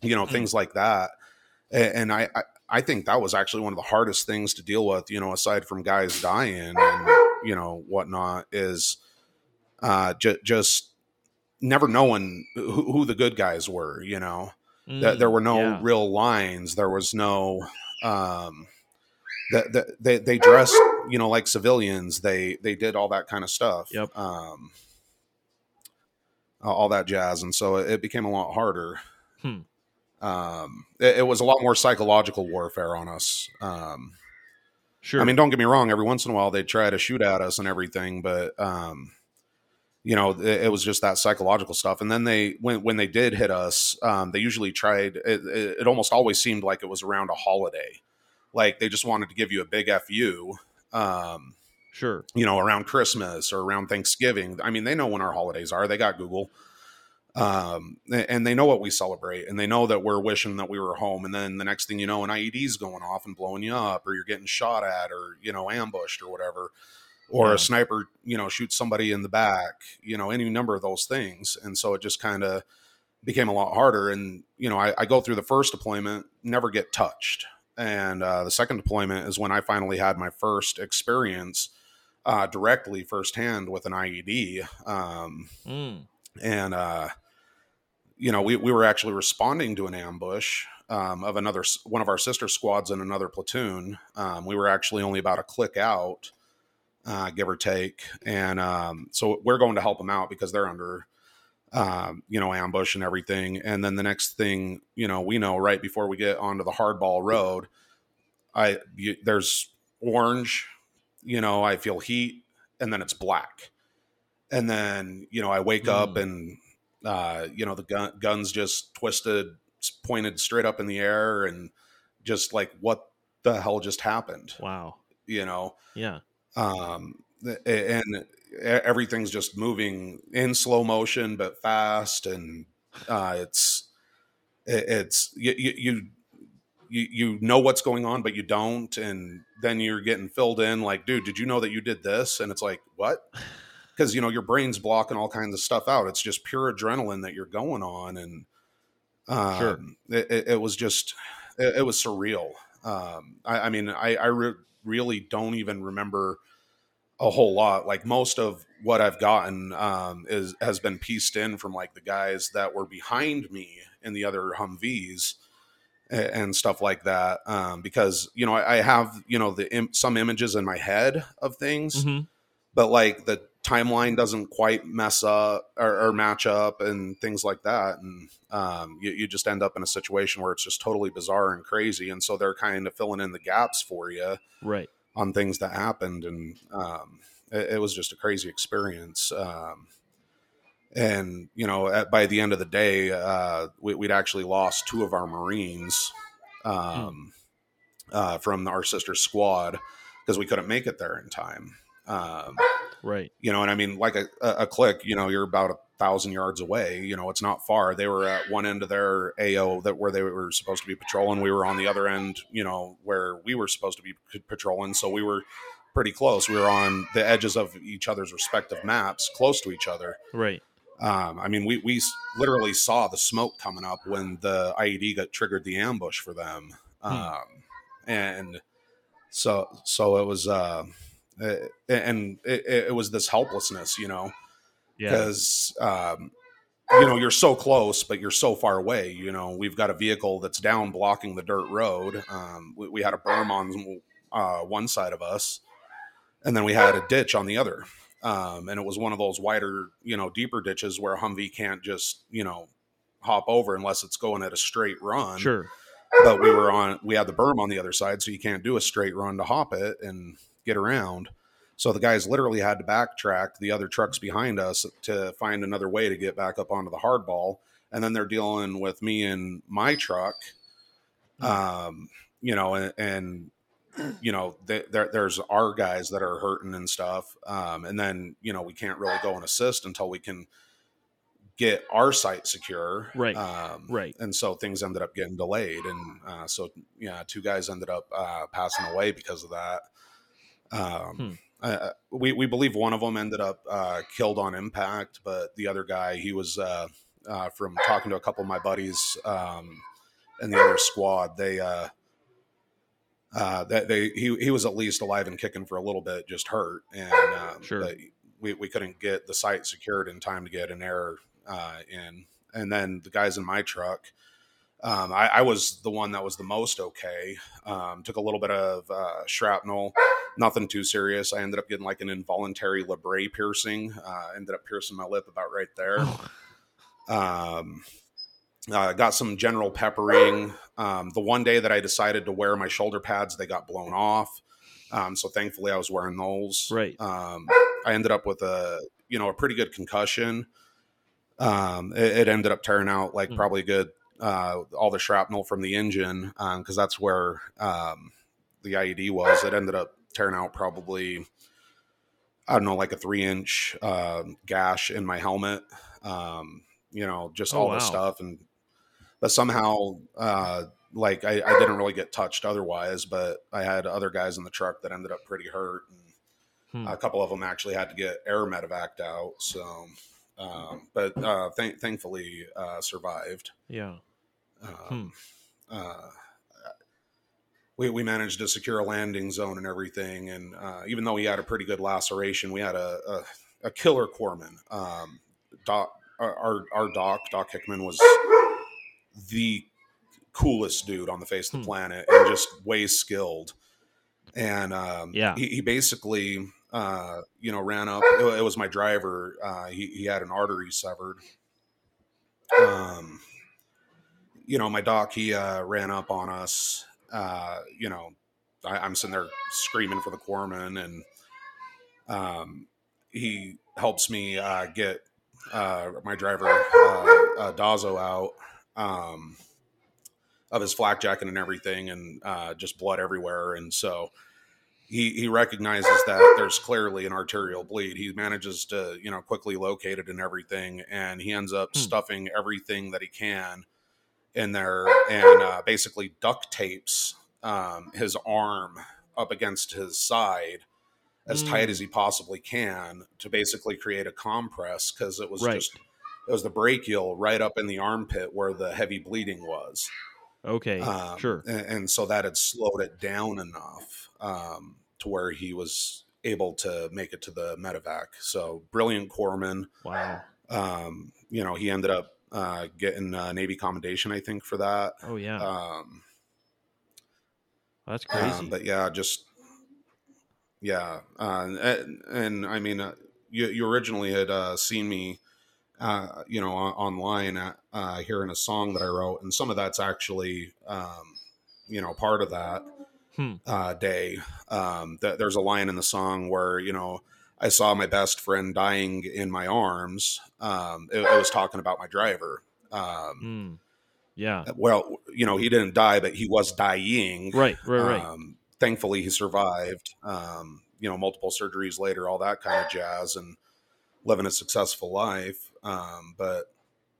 you know things like that. And, and I, I I think that was actually one of the hardest things to deal with. You know, aside from guys dying and you know whatnot, is uh, j- just never knowing who, who, the good guys were. You know, mm, there were no yeah. real lines. There was no. Um, that the, they they dressed you know like civilians. They they did all that kind of stuff. Yep. Um, all that jazz, and so it became a lot harder. Hmm. Um, it, it, was a lot more psychological warfare on us. Um, sure. I mean, don't get me wrong. Every once in a while, they try to shoot at us and everything, but um, you know, it, it, was just that psychological stuff. And then they, when when they did hit us, um, they usually tried. It, it, almost always seemed like it was around a holiday, like they just wanted to give you a big fu. Um, Sure. You know, around Christmas or around Thanksgiving. I mean, they know when our holidays are. They got Google. Um, and they know what we celebrate and they know that we're wishing that we were home. And then the next thing you know, an IED's going off and blowing you up, or you're getting shot at, or, you know, ambushed or whatever. Or yeah. a sniper, you know, shoots somebody in the back, you know, any number of those things. And so it just kind of became a lot harder. And, you know, I, I go through the first deployment, never get touched. And uh, the second deployment is when I finally had my first experience uh, directly firsthand with an IED. Um, mm. And, uh, you know, we, we were actually responding to an ambush um, of another one of our sister squads in another platoon. Um, we were actually only about a click out, uh, give or take, and um, so we're going to help them out because they're under, um, you know, ambush and everything. And then the next thing, you know, we know right before we get onto the hardball road, I you, there's orange you know, I feel heat and then it's black. And then, you know, I wake mm. up and, uh, you know, the gun, gun's just twisted, pointed straight up in the air and just like, what the hell just happened? Wow. You know? Yeah. Um, and everything's just moving in slow motion, but fast. And, uh, it's, it's, you, you, you you know what's going on but you don't and then you're getting filled in like dude did you know that you did this and it's like what because you know your brain's blocking all kinds of stuff out it's just pure adrenaline that you're going on and um, sure. it, it, was just it, it was surreal um, I, I, mean i, I re- really don't even remember a whole lot like most of what i've gotten um, is has been pieced in from like the guys that were behind me in the other humvees and stuff like that um, because you know I, I, have you know the Im- some images in my head of things mm-hmm. but like the timeline doesn't quite mess up or, or match up and things like that. And um, you, you, just end up in a situation where it's just totally bizarre and crazy. And so they're kind of filling in the gaps for you right. on things that happened. And um, it, it, was just a crazy experience. Um, and you know at, by the end of the day uh, we, would actually lost two of our marines hmm. um, uh, from our sister squad because we couldn't make it there in time um, right. you know and i mean like a, a, click you know you're about a thousand yards away you know it's not far. They were at one end of their ao that where they were supposed to be patrolling. We were on the other end you know where we were supposed to be patrolling so we were pretty close. We were on the edges of each other's respective maps close to each other. Right. Um, I mean, we we literally saw the smoke coming up when the IED got triggered the ambush for them, hmm. um, and so so it was, uh, and it, it, was this helplessness, you know, because yeah. um, you know you're so close, but you're so far away. You know, we've got a vehicle that's down blocking the dirt road. Um, we, we, had a berm on uh, one side of us, and then we had a ditch on the other um, and it was one of those wider, you know, deeper ditches where a Humvee can't just, you know, hop over unless it's going at a straight run. Sure. But we were on, we had the berm on the other side, so you can't do a straight run to hop it and get around. So the guys literally had to backtrack the other trucks behind us to find another way to get back up onto the hardball. And then they're dealing with me and my truck, um, you know, and, and you know, there, there's our guys that are hurting and stuff. Um, and then, you know, we can't really go and assist until we can get our site secure. Right. Um, right. And so things ended up getting delayed. And uh, so, yeah, two guys ended up uh, passing away because of that. Um, hmm. uh, we, we believe one of them ended up uh, killed on impact, but the other guy, he was uh, uh, from talking to a couple of my buddies um, and the other squad, they, uh, that they he he was at least alive and kicking for a little bit, just hurt, and um, sure. we we couldn't get the site secured in time to get an air uh, in, and then the guys in my truck. Um, I, I, was the one that was the most okay. Um, took a little bit of uh, shrapnel, nothing too serious. I ended up getting like an involuntary labret piercing. Uh, ended up piercing my lip about right there. um, uh, got some general peppering. Um, the one day that I decided to wear my shoulder pads, they got blown off. Um, so thankfully, I was wearing those. Right. Um, I ended up with a you know a pretty good concussion. Um, it, it, ended up turning out like mm. probably good. Uh, all the shrapnel from the engine because um, that's where um, the IED was. It ended up tearing out probably I don't know like a three inch uh, gash in my helmet. Um, you know, just oh, all wow. the stuff and but somehow uh, like I, I, didn't really get touched otherwise but i had other guys in the truck that ended up pretty hurt and hmm. a couple of them actually had to get air medevaced out so um, but uh, th- thankfully uh, survived yeah um, hmm. Uh, we, we managed to secure a landing zone and everything and uh, even though he had a pretty good laceration we had a, a, a killer corpsman um, doc, our, our doc doc hickman was the coolest dude on the face of the hmm. planet and just way skilled. And um, yeah, he, he basically, uh, you know, ran up. It, it was my driver. Uh, he, he had an artery severed. Um, you know, my doc, he uh, ran up on us. Uh, you know, I, am sitting there screaming for the corpsman, and um, he helps me uh, get uh, my driver uh, uh, Dazo out um, of his flak jacket and everything, and uh, just blood everywhere. And so he he recognizes that there's clearly an arterial bleed. He manages to you know quickly locate it and everything, and he ends up hmm. stuffing everything that he can in there, and uh, basically duct tapes um, his arm up against his side as mm. tight as he possibly can to basically create a compress because it was right. just it was the brachial right up in the armpit where the heavy bleeding was. Okay, um, sure. And, and, so that had slowed it down enough um, to where he was able to make it to the medevac. So brilliant corpsman. Wow. Um, you know, he ended up uh, getting a Navy commendation, I think, for that. Oh yeah. Um, That's um, crazy. but yeah, just yeah, uh, and, and, I mean, uh, you, you originally had uh, seen me uh, you know, online uh, uh, hearing a song that I wrote, and some of that's actually, um, you know, part of that hmm. uh, day. Um, th- there's a line in the song where you know I saw my best friend dying in my arms. Um, it, it, was talking about my driver. Um, hmm. Yeah. Well, you know, he didn't die, but he was dying. Right. Right. Right. Um, thankfully, he survived. Um, you know, multiple surgeries later, all that kind of jazz, and living a successful life. Um, but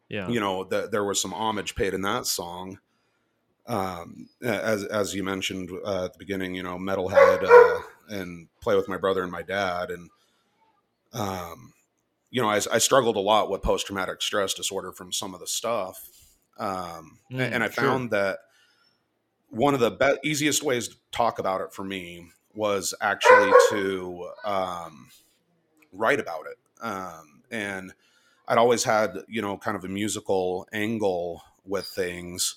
yeah, you know, the, there was some homage paid in that song. Um, as as you mentioned uh, at the beginning, you know, metalhead uh, and play with my brother and my dad, and um, you know, I, I struggled a lot with post traumatic stress disorder from some of the stuff, um, mm, and I found that one of the be- easiest ways to talk about it for me was actually to um, write about it, um, and I'd always had, you know, kind of a musical angle with things.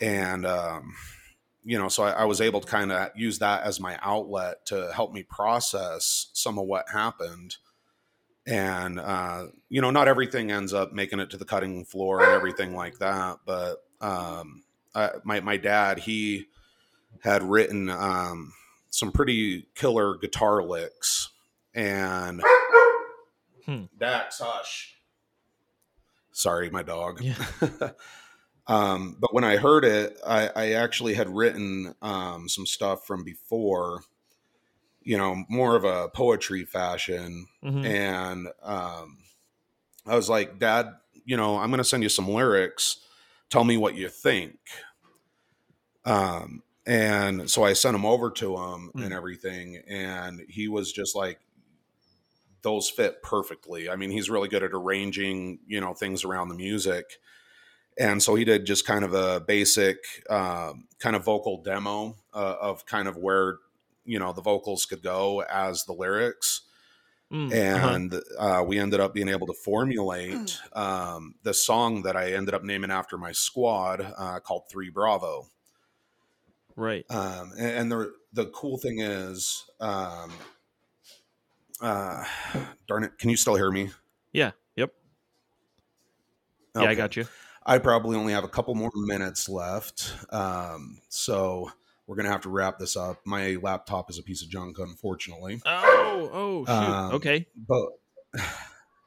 And, um, you know, so I, I was able to kind of use that as my outlet to help me process some of what happened. and uh, you know, not everything ends up making it to the cutting floor and everything like that. But um, I, my my dad, he had written um, some pretty killer guitar licks, and Hmm. Dax, hush. Sorry, my dog. Yeah. um, but when I heard it, I, I actually had written um, some stuff from before, you know, more of a poetry fashion. Mhm. And um, I was like, Dad, you know, I'm going to send you some lyrics. Tell me what you think. Um, and so I sent them over to him Mm. and everything. And he was just like, those fit perfectly. I mean, he's really good at arranging, you know, things around the music. And so he did just kind of a basic um, kind of vocal demo uh, of kind of where, you know, the vocals could go as the lyrics Mm, uh-huh. and uh, we ended up being able to formulate um, the song that I ended up naming after my squad uh, called Three Bravo. right. Um, and, and the the cool thing is, um, uh, darn it, can you still hear me? Yeah. Yep. Yeah, I got you. I probably only have a couple more minutes left, um, so we're gonna have to wrap this up. My laptop is a piece of junk, unfortunately. Oh, oh, shoot. Um, okay. but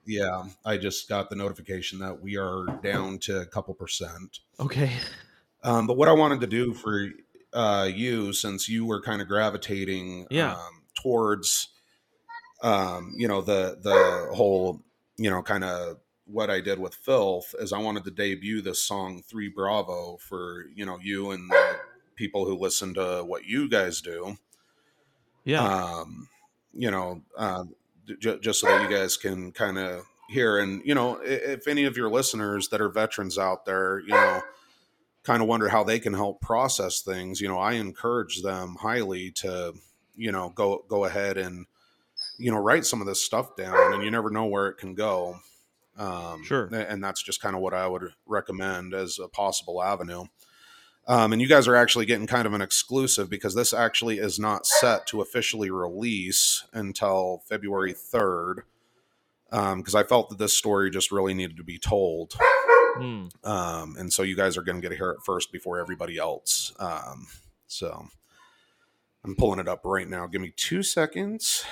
yeah, I just got the notification that we are down to a couple percent. Okay. Um, but what I wanted to do for uh, you, since you were kind of gravitating Yeah. um, towards, um, you know, the the whole, you know, kind of what I did with Filth, is I wanted to debut this song Three Bravo for you know you and the people who listen to what you guys do Yeah. um, you know, uh, j- just so that you guys can kind of hear. And, you know, if any of your listeners that are veterans out there, you know, kind of wonder how they can help process things, you know, I encourage them highly to, you know, go, go ahead and, you know, write some of this stuff down and you never know where it can go. Um, Sure. And that's just kind of what I would recommend as a possible avenue. Um, and you guys are actually getting kind of an exclusive because this actually is not set to officially release until February 3rd. Because I felt that this story just really needed to be told. Mm. Um, and so you guys are going to get to hear it first before everybody else. Um, so I'm pulling it up right now. Give me two seconds.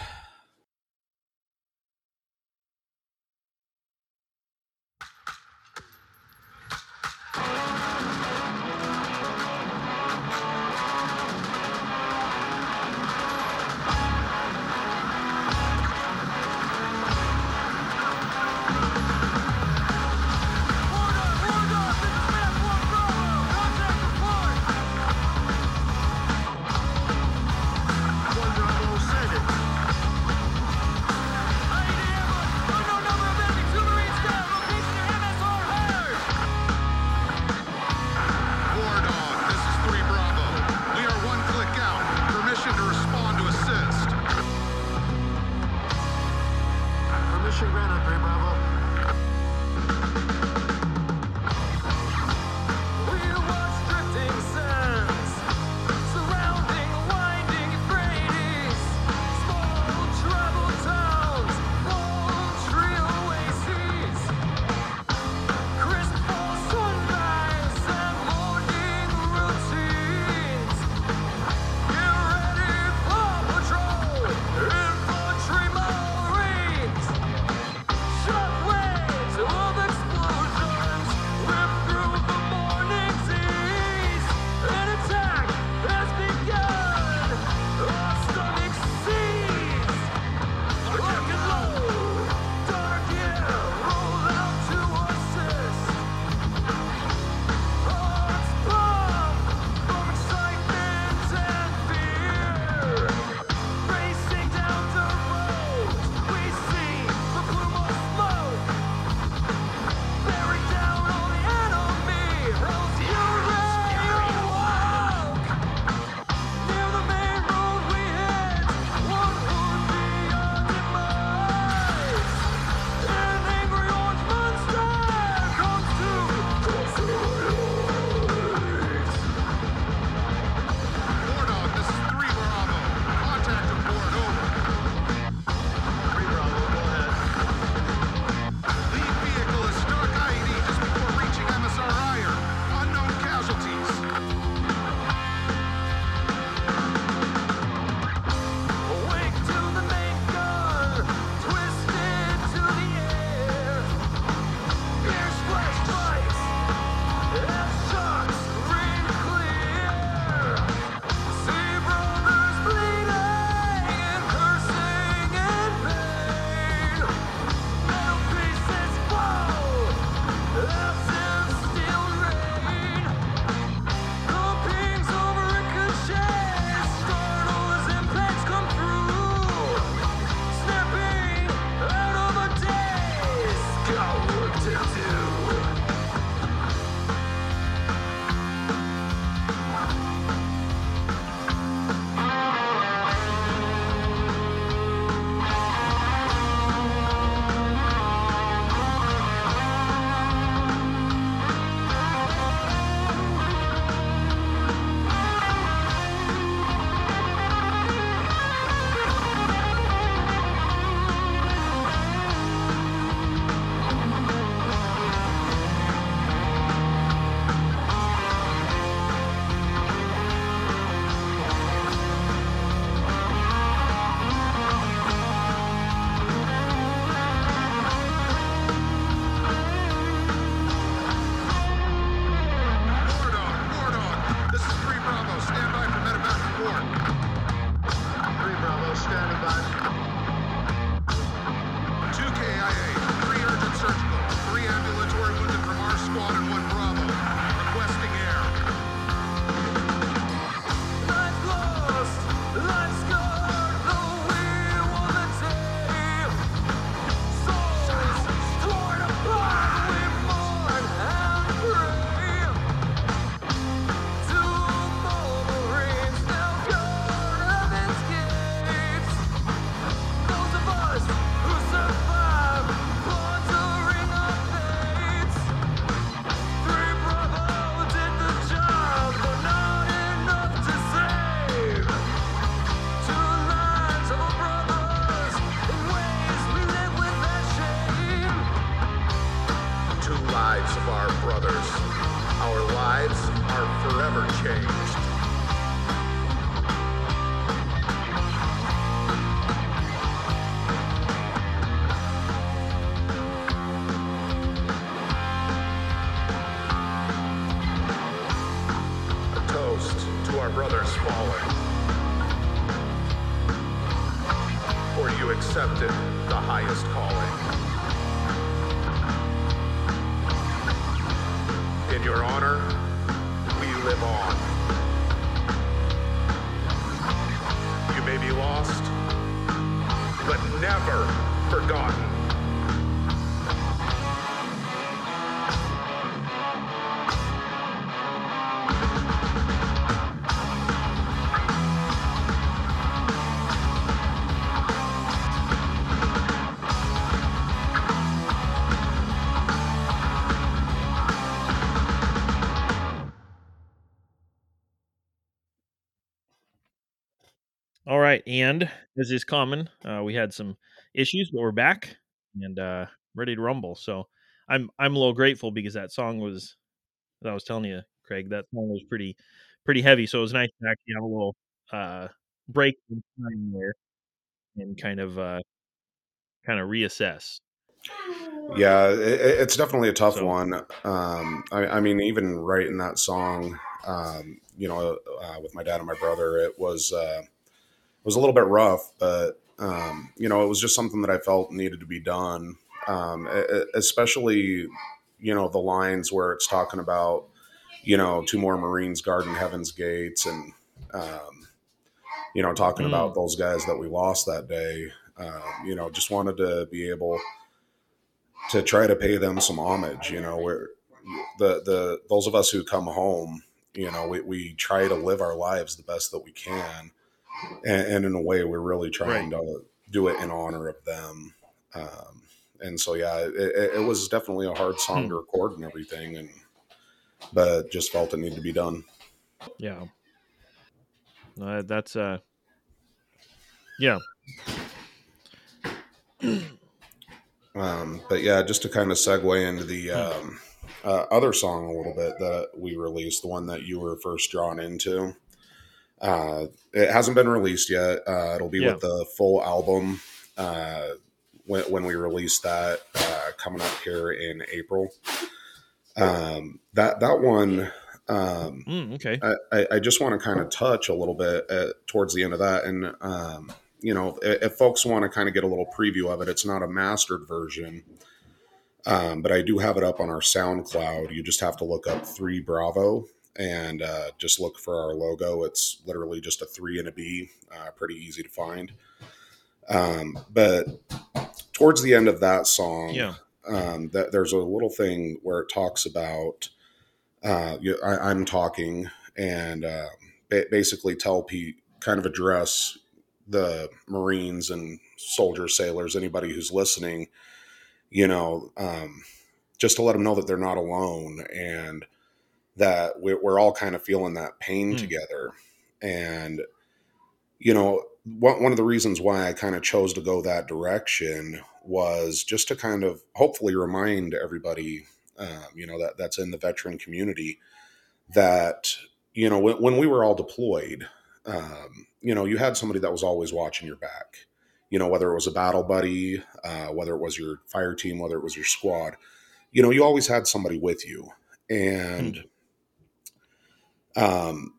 And as is common, uh, we had some issues, but we're back and uh, ready to rumble. So I'm I'm a little grateful because that song was, as I was telling you, Craig, that song was pretty pretty heavy. So it was nice to actually have a little uh, break in time there and kind of uh, kind of reassess. Yeah, it, it's definitely a tough So- one. Um, I, I mean, even writing that song, um, you know, uh, with my dad and my brother, it was uh, was a little bit rough, but um, you know, it was just something that I felt needed to be done. Um, especially, you know, the lines where it's talking about, you know, two more Marines guarding Heaven's gates, and um, you know, talking Mm. about those guys that we lost that day. Um, you know, just wanted to be able to try to pay them some homage. You know, where the the those of us who come home, you know, we, we try to live our lives the best that we can, and, and in a way, we're really trying to do it in honor of them. Um, and so, yeah, it, it, was definitely a hard song Hmm. to record and everything, and but just felt it needed to be done. Yeah, uh, that's uh, yeah, Um, but yeah, just to kind of segue into the um, uh, other song a little bit that we released, the one that you were first drawn into. Uh, it hasn't been released yet. Uh, it'll be Yeah. with the full album uh, when, when we release that uh, coming up here in April. Um, that that one, um, mm, okay, I, I- just want to kind of touch a little bit at, towards the end of that. And, um, you know, if, if folks want to kind of get a little preview of it, it's not a mastered version, um, but I do have it up on our SoundCloud. You just have to look up 3 Bravo and uh, just look for our logo. It's literally just a 3 and a B, uh, pretty easy to find. Um, but towards the end of that song, yeah, um, that there's a little thing where it talks about uh, you, I, I'm talking and uh, ba- basically tell Pete kind of address the Marines and soldiers, sailors, anybody who's listening, you know, um, just to let them know that they're not alone and that we're, we're all kind of feeling that pain Hmm. together. And, you know, one, one of the reasons why I kind of chose to go that direction was just to kind of hopefully remind everybody, um, you know, that that's in the veteran community that, you know, when, when we were all deployed, um, you know, you had somebody that was always watching your back, you know, whether it was a battle buddy, uh, whether it was your fire team, whether it was your squad, you know, you always had somebody with you. And, um,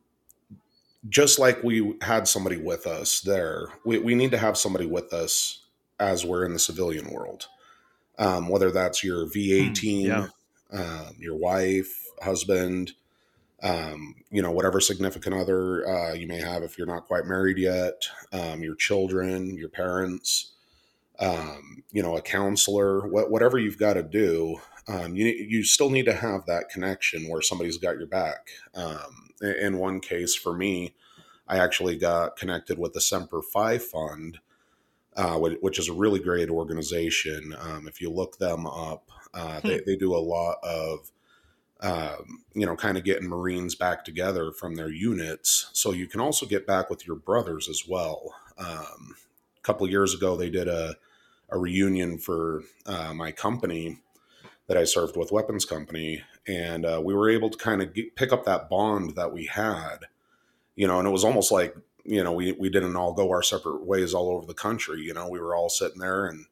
just like we had somebody with us there, we, we need to have somebody with us as we're in the civilian world. Um, whether that's your VA Hmm, team, yeah. um, your wife, husband, um, you know, whatever significant other uh, you may have if you're not quite married yet, um, your children, your parents, um, you know, a counselor, what, whatever you've got to do, um, you, you still need to have that connection where somebody's got your back. Um, in one case, for me, I actually got connected with the Semper Fi Fund, uh, which, is a really great organization. Um, if you look them up, uh, they, they do a lot of um, you know, kind of getting Marines back together from their units. So you can also get back with your brothers as well. Um, a couple of years ago, they did a, a reunion for uh, my company that I served with, Weapons Company, and uh, we were able to kind of pick up that bond that we had, you know, and it was almost like you know we we didn't all go our separate ways all over the country. You know, we were all sitting there, and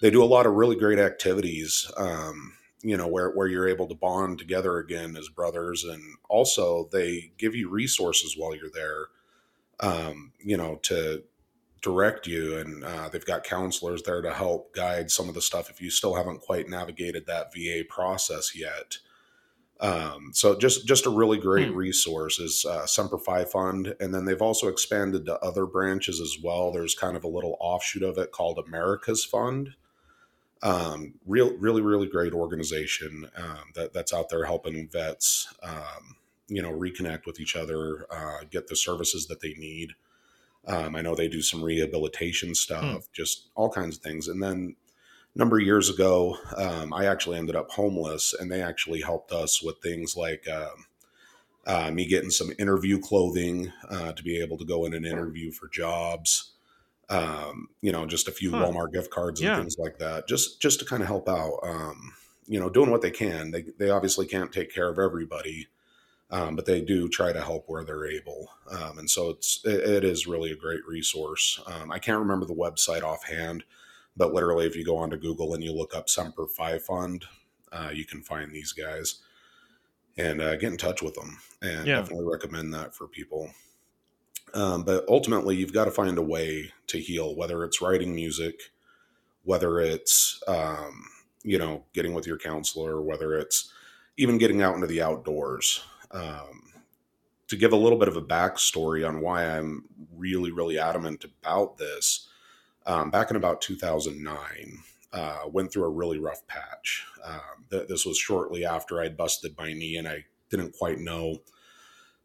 they do a lot of really great activities. Um, you know where where you're able to bond together again as brothers and also they give you resources while you're there um, you know to direct you and uh, they've got counselors there to help guide some of the stuff if you still haven't quite navigated that va process yet um, so just just a really great hmm. resource is uh, Semper Fi Fund, and then they've also expanded to other branches as well. There's kind of a little offshoot of it called America's Fund, um, real, really, really great organization um, that, that's out there helping vets, um, you know, reconnect with each other, uh, get the services that they need. Um, I know they do some rehabilitation stuff, hmm. just all kinds of things. And then a number of years ago, um, I actually ended up homeless, and they actually helped us with things like um, uh, me getting some interview clothing uh, to be able to go in and interview for jobs um, you know, just a few huh. Walmart gift cards and yeah. things like that, just just to kind of help out. Um, you know, doing what they can. They they obviously can't take care of everybody, um, but they do try to help where they're able. Um, and so it's it, it is really a great resource. Um, I can't remember the website offhand, but literally, if you go onto Google and you look up Semper Fi Fund, uh, you can find these guys and uh, get in touch with them. And yeah. definitely recommend that for people. Um, but ultimately, you've got to find a way to heal, whether it's writing music, whether it's, um, you know, getting with your counselor, whether it's even getting out into the outdoors. Um, to give a little bit of a backstory on why I'm really, really adamant about this, um, back in about 2009, uh, went through a really rough patch. Um, th- this was shortly after I'd busted my knee and I didn't quite know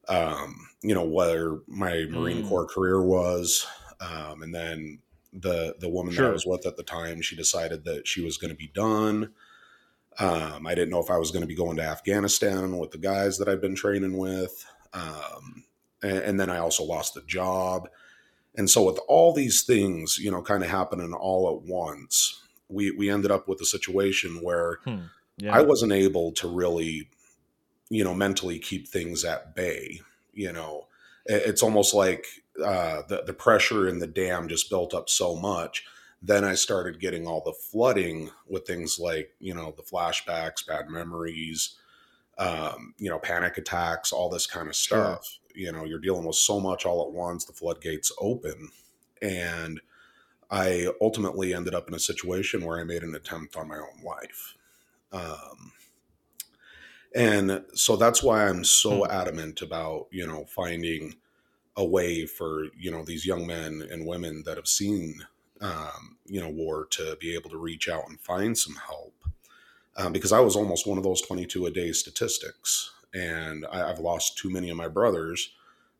um, you know, whether my Marine mm. Corps career was. Um, and then the the woman sure. that I was with at the time, she decided that she was going to be done. Um, I didn't know if I was going to be going to Afghanistan with the guys that I've been training with. Um, and, and, then I also lost the job. And so with all these things, you know, kind of happening all at once, we we ended up with a situation where hmm. yeah. I wasn't able to really you know mentally keep things at bay you know it's almost like uh, the, the pressure in the dam just built up so much then i started getting all the flooding with things like you know the flashbacks bad memories um, you know panic attacks all this kind of stuff sure. you know you're dealing with so much all at once the floodgates open and i ultimately ended up in a situation where i made an attempt on my own life um, and so that's why i'm so mm. adamant about you know finding a way for you know these young men and women that have seen um, you know war to be able to reach out and find some help um, because i was almost one of those 22 a day statistics and I, i've lost too many of my brothers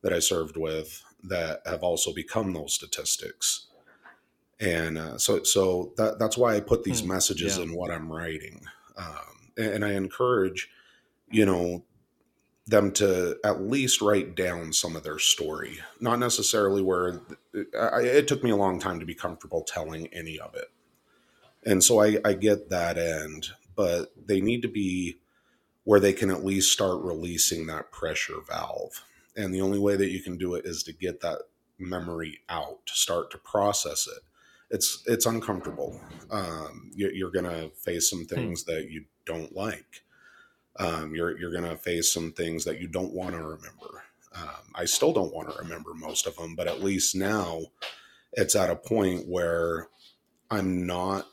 that i served with that have also become those statistics and uh, so so that, that's why i put these mm, messages yeah. in what i'm writing um, and, and i encourage you know, them to at least write down some of their story. Not necessarily where it, it took me a long time to be comfortable telling any of it. And so I, I get that end, but they need to be where they can at least start releasing that pressure valve. And the only way that you can do it is to get that memory out, to start to process it. It's it's uncomfortable. Um, you, you're going to face some hmm. things that you don't like um, you're you're going to face some things that you don't want to remember. Um, I still don't want to remember most of them, but at least now it's at a point where I'm not,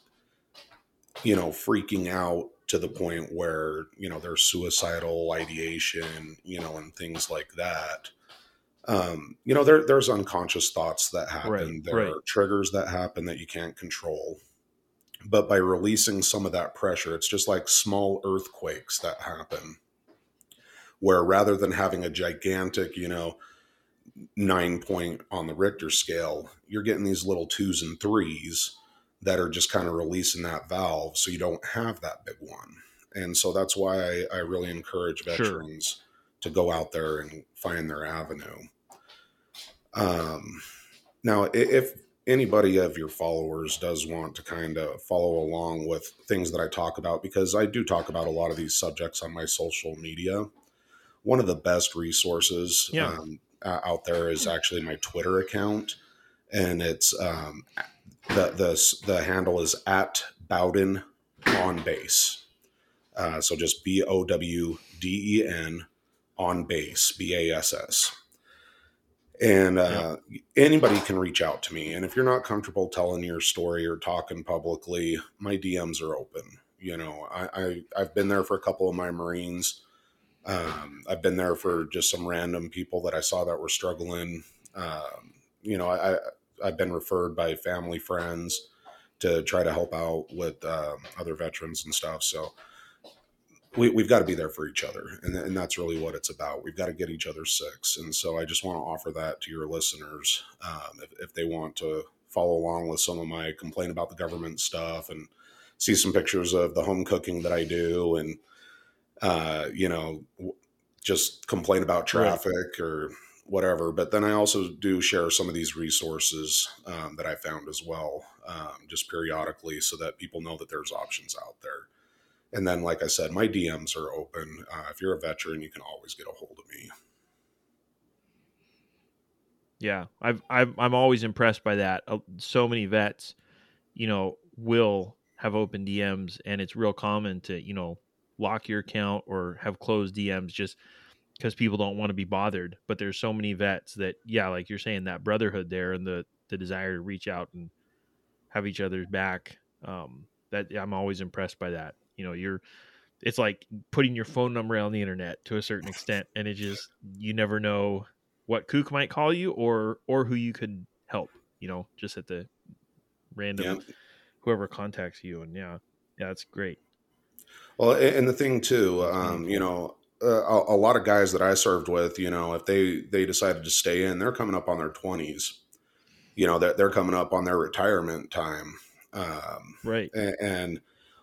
you know, freaking out to the point where you know there's suicidal ideation, you know, and things like that. Um, you know, there there's unconscious thoughts that happen. Right, there right. are triggers that happen that you can't control but by releasing some of that pressure, it's just like small earthquakes that happen, where rather than having a gigantic, you know, nine point on the Richter scale, you're getting these little twos and threes that are just kind of releasing that valve so you don't have that big one. And so that's why I, I really encourage veterans sure. to go out there and find their avenue. Um, now, if anybody of your followers does want to kind of follow along with things that I talk about, because I do talk about a lot of these subjects on my social media, one of the best resources Yeah. um, out there is actually my Twitter account, and it's um, the the the handle is at Bowden on bass. Uh, so just B O W D E N on bass B A S S. And uh, anybody can reach out to me. And if you're not comfortable telling your story or talking publicly, my DMs are open. You know, I, I I've been there for a couple of my Marines. Um, I've been there for just some random people that I saw that were struggling. Um, you know, I, I've been referred by family friends to try to help out with uh, other veterans and stuff. So we, we've got to be there for each other, and, and that's really what it's about. We've got to get each other six, and so I just want to offer that to your listeners um, if, if they want to follow along with some of my complaint about the government stuff and see some pictures of the home cooking that I do, and uh, you know, w- just complain about traffic or whatever. But then I also do share some of these resources um, that I found as well, um, just periodically, so that people know that there's options out there. And then, like I said, my DMs are open. Uh, if you're a veteran, you can always get a hold of me. Yeah, I've, I've I'm always impressed by that. Uh, So many vets, you know, will have open DMs, and it's real common to you know lock your account or have closed DMs just because people don't want to be bothered. But there's so many vets that, yeah, like you're saying, that brotherhood there and the the desire to reach out and have each other's back. Um, that I'm always impressed by that. You know, you're it's like putting your phone number on the internet to a certain extent, and it just you never know what kook might call you or or who you could help. You know, just at the random Yeah. whoever contacts you, and yeah, yeah, that's great. Well, and the thing too, um, you know, uh, a, a lot of guys that I served with, you know, if they they decided to stay in, they're coming up on their twenties. You know, they're, they're coming up on their retirement time. Um, Right. A- And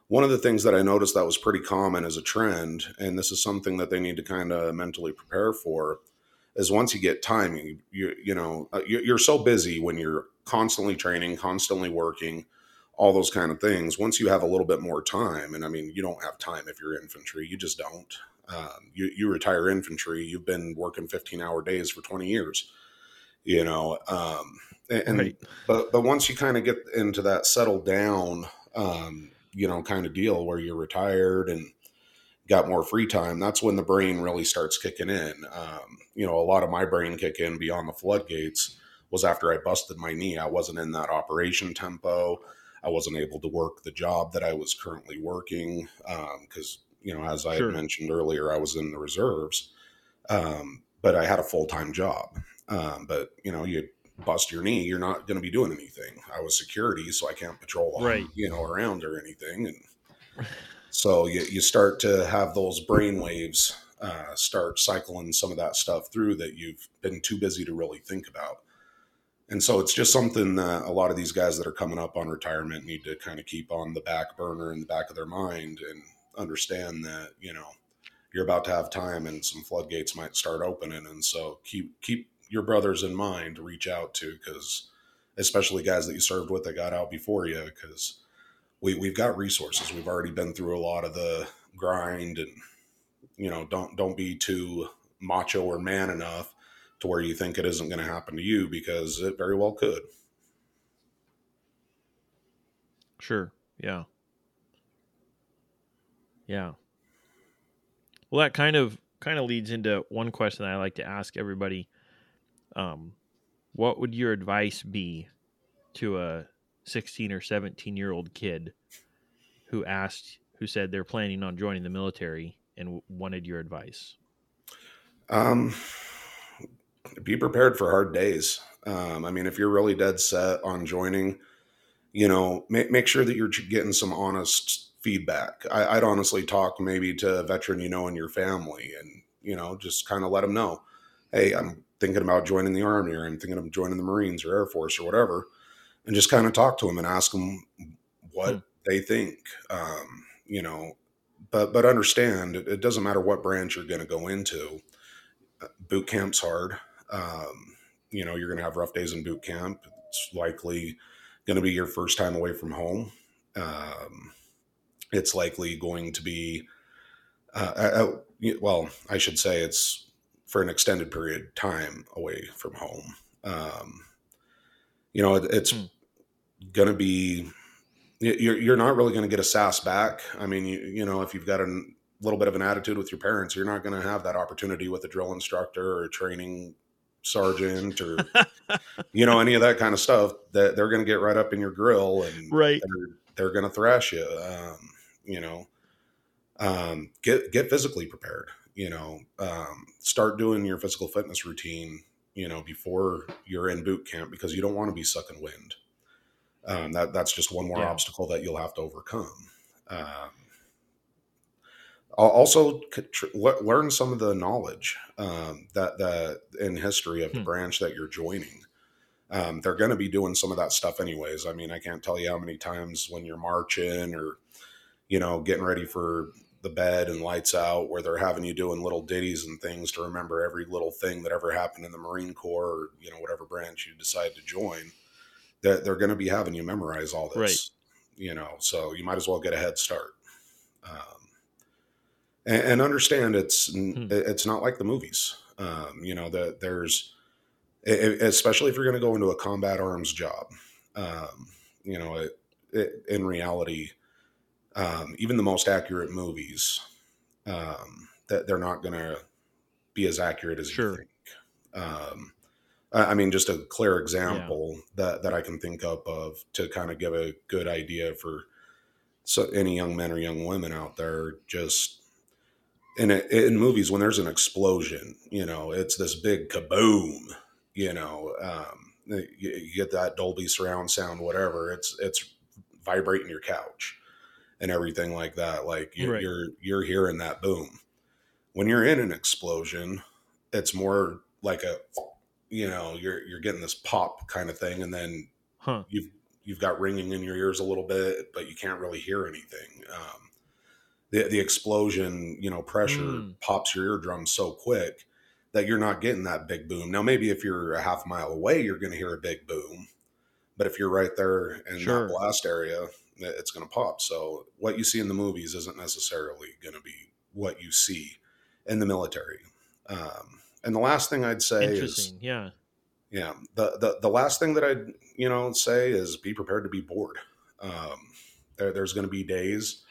one of the things that I noticed that was pretty common as a trend, and this is something that they need to kind of mentally prepare for, is once you get time, you you, you know uh, you- you're so busy when you're constantly training, constantly working, all those kind of things. Once you have a little bit more time, and I mean, you don't have time if you're infantry, you just don't. Um, you you retire infantry, you've been working 15 hour days for 20 years, you know. Um, and, right. but but once you kind of get into that settled down um you know kind of deal where you're retired and got more free time that's when the brain really starts kicking in um you know a lot of my brain kick in beyond the floodgates was after i busted my knee i wasn't in that operation tempo i wasn't able to work the job that i was currently working because you know as i Sure. had mentioned earlier i was in the reserves um, but i had a full-time job um, but you know you bust your knee, you're not going to be doing anything. I was security, so I can't patrol, Right. you know, around or anything. And so you, you start to have those brain waves uh, start cycling some of that stuff through that you've been too busy to really think about. And so it's just something that a lot of these guys that are coming up on retirement need to kind of keep on the back burner in the back of their mind and understand that, you know, you're about to have time and some floodgates might start opening. And so keep, keep, your brothers in mind to reach out to because especially guys that you served with that got out before you because we, we've got resources we've already been through a lot of the grind and you know don't don't be too macho or man enough to where you think it isn't going to happen to you because it very well could Sure. Yeah. Yeah. Well, that kind of kind of leads into one question I like to ask everybody. Um, what would your advice be to a 16 or 17 year old kid who asked, who said they're planning on joining the military and wanted your advice? um be prepared for hard days um i mean if you're really dead set on joining you know make, make sure that you're getting some honest feedback I, i'd honestly talk maybe to a veteran you know in your family and you know just kind of let them know hey i'm thinking about joining the army or i'm thinking of joining the marines or air force or whatever and just kind of talk to them and ask them what Hmm. they think um you know but but understand it, it doesn't matter what branch you're going to go into boot camp's hard um you know you're going to have rough days in boot camp It's likely going to be your first time away from home. Um, it's likely going to be, uh, uh, well, I should say it's for an extended period of time away from home. Um, you know, it, it's hmm. going to be, you're, you're not really going to get a sass back. I mean, you, you know, if you've got a little bit of an attitude with your parents, you're not going to have that opportunity with a drill instructor or a training sergeant or you know any of that kind of stuff that they're going to get right up in your grill and right they're, they're going to thrash you um, you know um, get get physically prepared you know um, start doing your physical fitness routine you know before you're in boot camp because you don't want to be sucking wind um, that that's just one more yeah. obstacle that you'll have to overcome um, also learn some of the knowledge um, that that in history of the hmm. branch that you're joining. Um, they're going to be doing some of that stuff anyways. I mean, I can't tell you how many times when you're marching or you know getting ready for the bed and lights out, where they're having you doing little ditties and things to remember every little thing that ever happened in the Marine Corps or you know whatever branch you decide to join. That they're going to be having you memorize all this, right. you know. So you might as well get a head start. Um, and, and understand it's hmm. it's not like the movies. Um, you know that there's especially if you're going to go into a combat arms job. Um, you know, it, it, in reality, um, even the most accurate movies, um, that they're not going to be as accurate as sure. you think. Um, I mean, just a clear example yeah. that that I can think up of to kind of give a good idea for so any young men or young women out there. Just in in movies when there's an explosion, you know, it's this big kaboom. You know, um, you, you, get that Dolby surround sound, whatever. It's it's vibrating your couch and everything like that. Like you, right. you're you're hearing that boom. When you're in an explosion, it's more like a you know you're you're getting this pop kind of thing, and then huh. you've you've got ringing in your ears a little bit, but you can't really hear anything. Um, the, the explosion, you know, pressure mm. pops your eardrum so quick that you're not getting that big boom. Now, maybe if you're a half mile away, you're going to hear a big boom, but if you're right there in sure. that blast area, it's going to pop. So what you see in the movies isn't necessarily going to be what you see in the military. Um, and the last thing I'd say is, yeah, yeah. The, the the last thing that I'd you know say is be prepared to be bored. Um, there, there's going to be days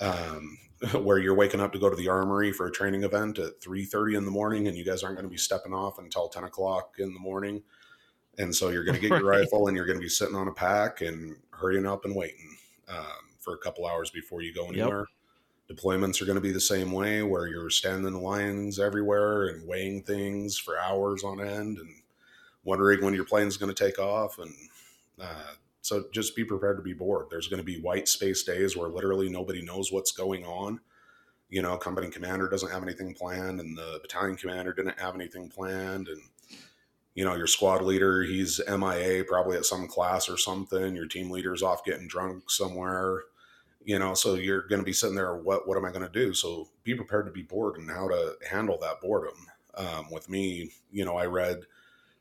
um, where you're waking up to go to the armory for a training event at 3.30 in the morning and you guys aren't going to be stepping off until 10 o'clock in the morning and so you're going to get right. your rifle and you're going to be sitting on a pack and hurrying up and waiting um, for a couple hours before you go anywhere yep. deployments are going to be the same way where you're standing in lines everywhere and weighing things for hours on end and wondering when your plane's going to take off and uh, so just be prepared to be bored. There's going to be white space days where literally nobody knows what's going on. You know, company commander doesn't have anything planned, and the battalion commander didn't have anything planned, and you know your squad leader he's MIA probably at some class or something. Your team leader's off getting drunk somewhere. You know, so you're going to be sitting there. What what am I going to do? So be prepared to be bored and how to handle that boredom. Um, with me, you know, I read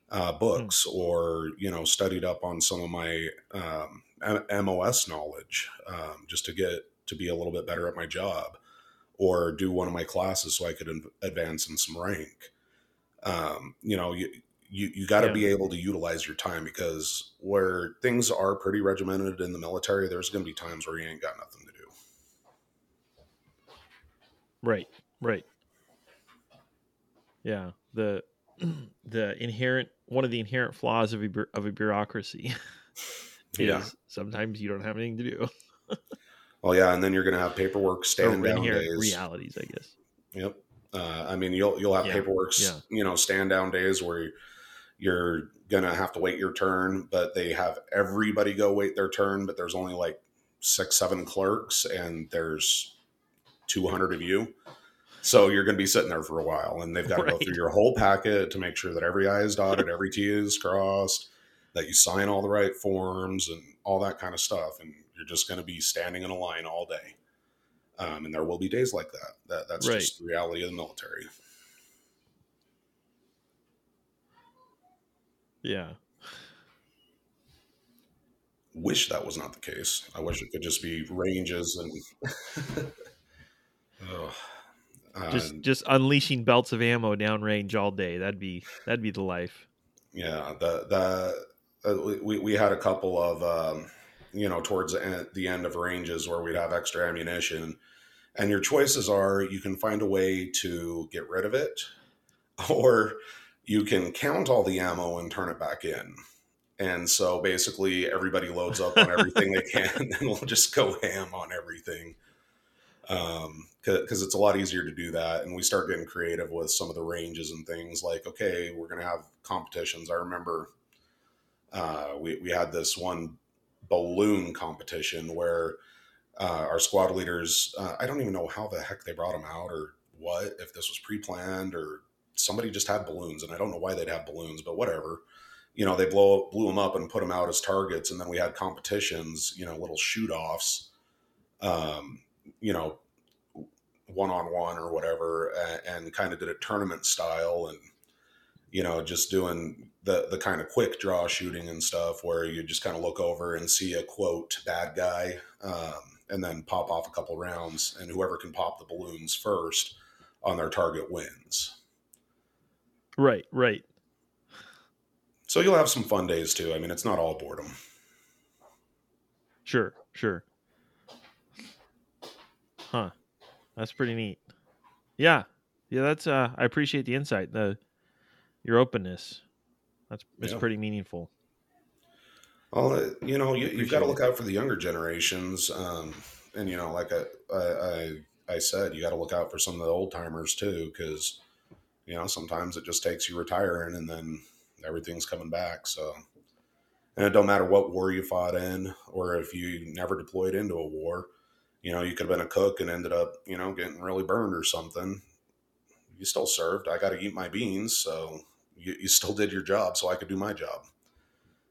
uh, hmm. books mm. or you know studied up on some of my um, MOS knowledge um, just to get to be a little bit better at my job or do one of my classes so I could advance in some rank. Um, you know, you you, you got to yeah. be able to utilize your time because where things are pretty regimented in the military, there's going to be times where you ain't got nothing to do. Right. Right. Yeah. The the inherent one of the inherent flaws of a of a bureaucracy is yeah. sometimes you don't have anything to do. well, yeah, and then you're going to have paperwork stand down days. Realities, I guess. Yep. Uh, I mean, you'll you'll have yeah. paperwork, yeah. you know, stand down days where you're gonna have to wait your turn, but they have everybody go wait their turn, but there's only like six, seven clerks, and there's 200 of you. So you're going to be sitting there for a while, and they've got to right. go through your whole packet to make sure that every I is dotted, every T is crossed, that you sign all the right forms, and all that kind of stuff. And you're just going to be standing in a line all day. Um, and there will be days like that. That that's right. just the reality of the military. Yeah. wish that was not the case. I wish it could just be ranges and oh, just uh, just unleashing belts of ammo downrange all day. That'd be that'd be the life. Yeah, the the uh, we we had a couple of um, you know towards the end, the end of ranges where we'd have extra ammunition, and your choices are you can find a way to get rid of it, or you can count all the ammo and turn it back in. And so basically, everybody loads up on everything they can, and we'll just go ham on everything. Um, Because it's a lot easier to do that. And we start getting creative with some of the ranges and things like, okay, we're going to have competitions. I remember uh, we, we had this one balloon competition where uh, our squad leaders, uh, I don't even know how the heck they brought them out or what, if this was pre planned or somebody just had balloons. And I don't know why they'd have balloons, but whatever you know, they blow blew them up and put them out as targets, and then we had competitions, you know, little shoot offs, um, you know, one on one or whatever, and, and kind of did a tournament style, and you know, just doing the the kind of quick draw shooting and stuff, where you just kind of look over and see a quote bad guy, um, and then pop off a couple rounds, and whoever can pop the balloons first on their target wins. Right, right. So you'll have some fun days too. I mean, it's not all boredom. Sure, sure. Huh. That's pretty neat. Yeah. Yeah, that's uh I appreciate the insight, the your openness. That's it's yeah. pretty meaningful. Well, uh, you know, you, have got to look out for the younger generations, um, and you know, like I, I, I said, you got to look out for some of the old timers too, because you know sometimes it just takes you retiring, and then everything's coming back. So, and it don't matter what war you fought in, or if you never deployed into a war. You know, you could have been a cook and ended up, you know, getting really burned or something. You still served. I got to eat my beans, so you, you, still did your job, so I could do my job.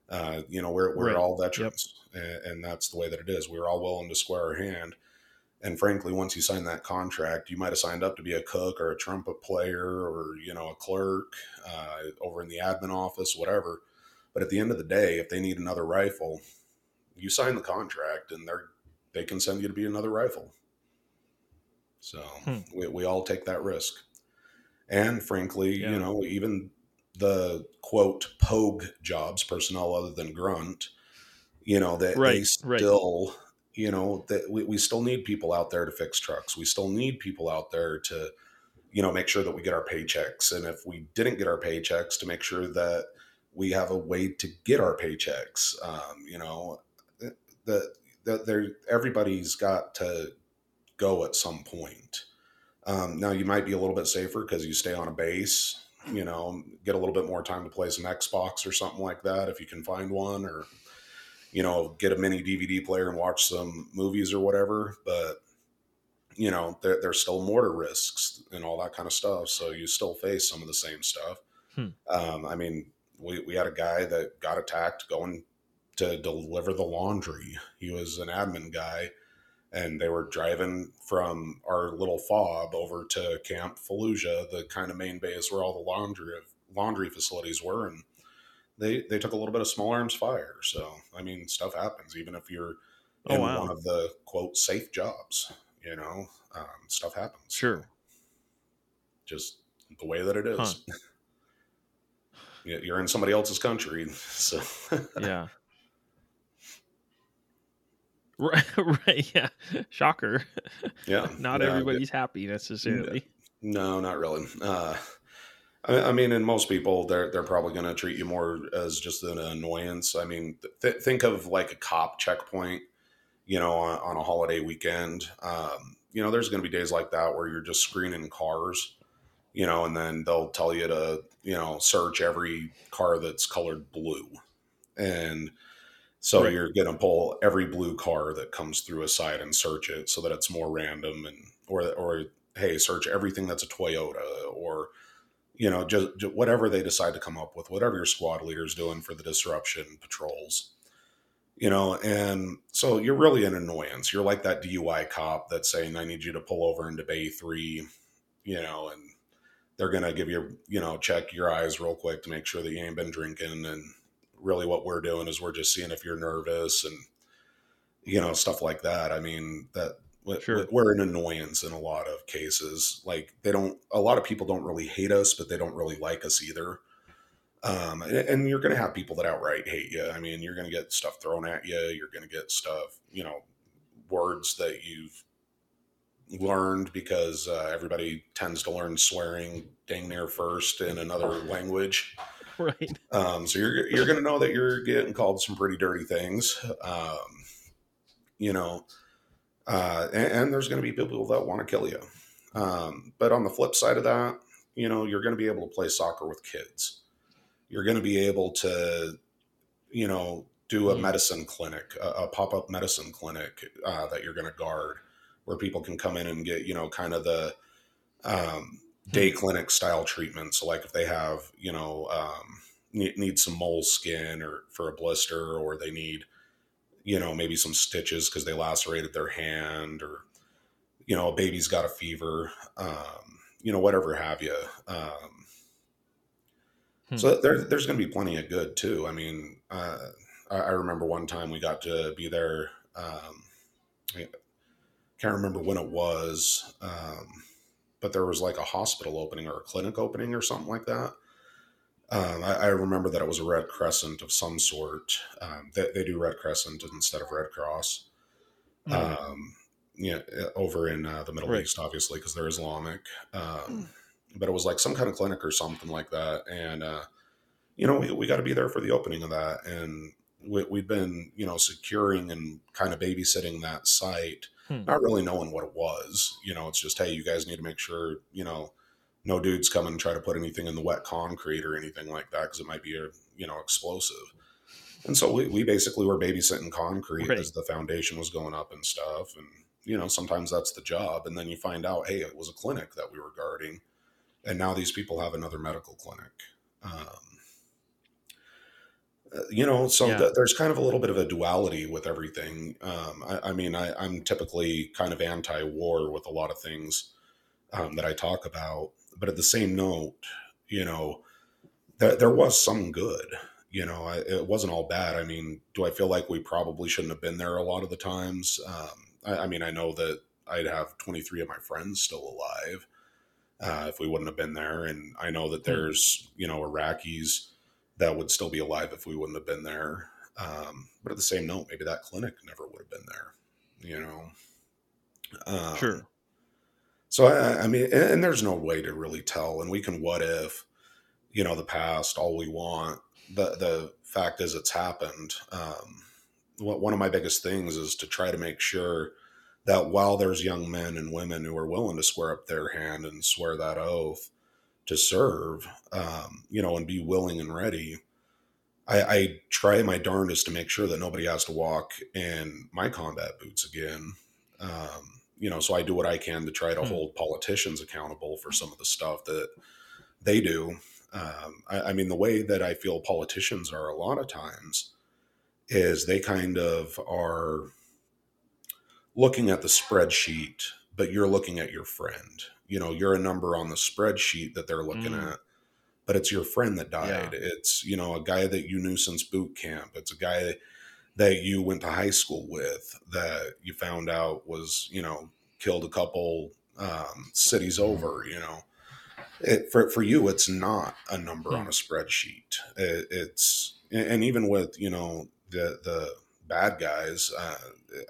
Uh, you know, we're we're right. all veterans, yep. and, and that's the way that it is. We're all willing to square our hand and frankly once you sign that contract you might have signed up to be a cook or a trumpet player or you know a clerk uh, over in the admin office whatever but at the end of the day if they need another rifle you sign the contract and they're they can send you to be another rifle so hmm. we, we all take that risk and frankly yeah. you know even the quote pogue jobs personnel other than grunt you know that right, they still right you know that we, we still need people out there to fix trucks. We still need people out there to you know make sure that we get our paychecks. And if we didn't get our paychecks to make sure that we have a way to get our paychecks. Um, you know that that there everybody's got to go at some point. Um, now you might be a little bit safer because you stay on a base you know get a little bit more time to play some xbox or something like that if you can find one or you know, get a mini DVD player and watch some movies or whatever. But you know, there, there's still mortar risks and all that kind of stuff. So you still face some of the same stuff. Hmm. Um, I mean, we, we had a guy that got attacked going to deliver the laundry. He was an admin guy, and they were driving from our little fob over to Camp Fallujah, the kind of main base where all the laundry laundry facilities were, and they they took a little bit of small arms fire. So I mean, stuff happens even if you're oh, in oh, wow. one of the quote safe jobs. You know, um, stuff happens. Sure. Just the way that it is. Huh. you're in somebody else's country, so yeah. Right, right, yeah. Shocker. Yeah. Not yeah, everybody's happy necessarily. No, not really. Uh, I, mean, and most people they're they're probably going to treat you more as just an annoyance. I mean, th- think of like a cop checkpoint, you know, on, on a holiday weekend. Um, you know, there's going to be days like that where you're just screening cars, you know, and then they'll tell you to you know search every car that's colored blue, and so right. you're going to pull every blue car that comes through a site and search it so that it's more random and or or hey, search everything that's a Toyota or you know, just, just, whatever they decide to come up with, whatever your squad leader's doing for the disruption patrols, you know, and so you're really an annoyance. You're like that DUI cop that's saying, I need you to pull over into Bay 3, you know, and they're going to give you, you know, check your eyes real quick to make sure that you ain't been drinking and really what we're doing is we're just seeing if you're nervous and you know stuff like that. I mean that sure. we're an annoyance in a lot of cases. Like they don't, a lot of people don't really hate us, but they don't really like us either. Um, and, and you're going to have people that outright hate you. I mean, you're going to get stuff thrown at you. You're going to get stuff, you know, words that you've learned because uh, everybody tends to learn swearing dang near first in another language. Right. Um, so you're you're going to know that you're getting called some pretty dirty things. Um, you know, uh, and, and, there's going to be people that want to kill you. Um, but on the flip side of that, you know, you're going to be able to play soccer with kids. You're going to be able to, you know, do a mm-hmm. medicine clinic, a, a pop up medicine clinic uh, that you're going to guard, where people can come in and get, you know, kind of the um, day mm-hmm. clinic style treatment. So, like if they have, you know, um, need, need some mole skin or for a blister, or they need, you know, maybe some stitches because they lacerated their hand or, you know, a baby's got a fever, um, you know, whatever have you. Um, hmm. So there, there's going to be plenty of good too. I mean, uh, I, I, remember one time we got to be there. Um, I can't remember when it was, um, but there was like a hospital opening or a clinic opening or something like that. Um, I, I, remember that it was a Red Crescent of some sort. Um, they, they, do Red Crescent instead of Red Cross. Mm. Um, yeah, over in uh, the Middle right. East, obviously, because they're Islamic. Mm. But it was like some kind of clinic or something like that, and uh, you know, we, we got to be there for the opening of that, and we, we've been, you know, securing and kind of babysitting that site, hmm. not really knowing what it was. You know, it's just, hey, you guys need to make sure, you know no dudes come and try to put anything in the wet concrete or anything like that because it might be a you know explosive. And so we, we basically were babysitting concrete right. as the foundation was going up and stuff. And you know sometimes that's the job. And then you find out, hey, it was a clinic that we were guarding, and now these people have another medical clinic. Um, uh, you know, so yeah. th- there's kind of a little bit of a duality with everything. Um, I, I, mean, I, I'm typically kind of anti-war with a lot of things um, that I talk about, but at the same note, you know, there, there was some good. You know, I, it wasn't all bad. I mean, do I feel like we probably shouldn't have been there a lot of the times? Um, I, I, mean, I know that I'd have 23 of my friends still alive uh, if we wouldn't have been there. And I know that hmm. there's, you know, Iraqis that would still be alive if we wouldn't have been there. Um, but at the same note, maybe that clinic never would have been there, you know? Um, sure. So I, I mean, and, and there's no way to really tell, and we can what if, you know, the past all we want. The the fact is, it's happened. Um, one of my biggest things is to try to make sure that while there's young men and women who are willing to swear up their hand and swear that oath to serve, um, you know, and be willing and ready, I, I, try my darndest to make sure that nobody has to walk in my combat boots again. Um, you know, so I do what I can to try to hmm. hold politicians accountable for some of the stuff that they do. Um, I, I, mean, the way that I feel politicians are a lot of times is they kind of are looking at the spreadsheet, but you're looking at your friend. You know, you're a number on the spreadsheet that they're looking mm. at, but it's your friend that died. Yeah. It's, you know, a guy that you knew since boot camp. It's a guy that you went to high school with that you found out was you know killed a couple um, cities over you know? It, for for you it's not a number on a spreadsheet. It, it's and even with you know the the bad guys uh,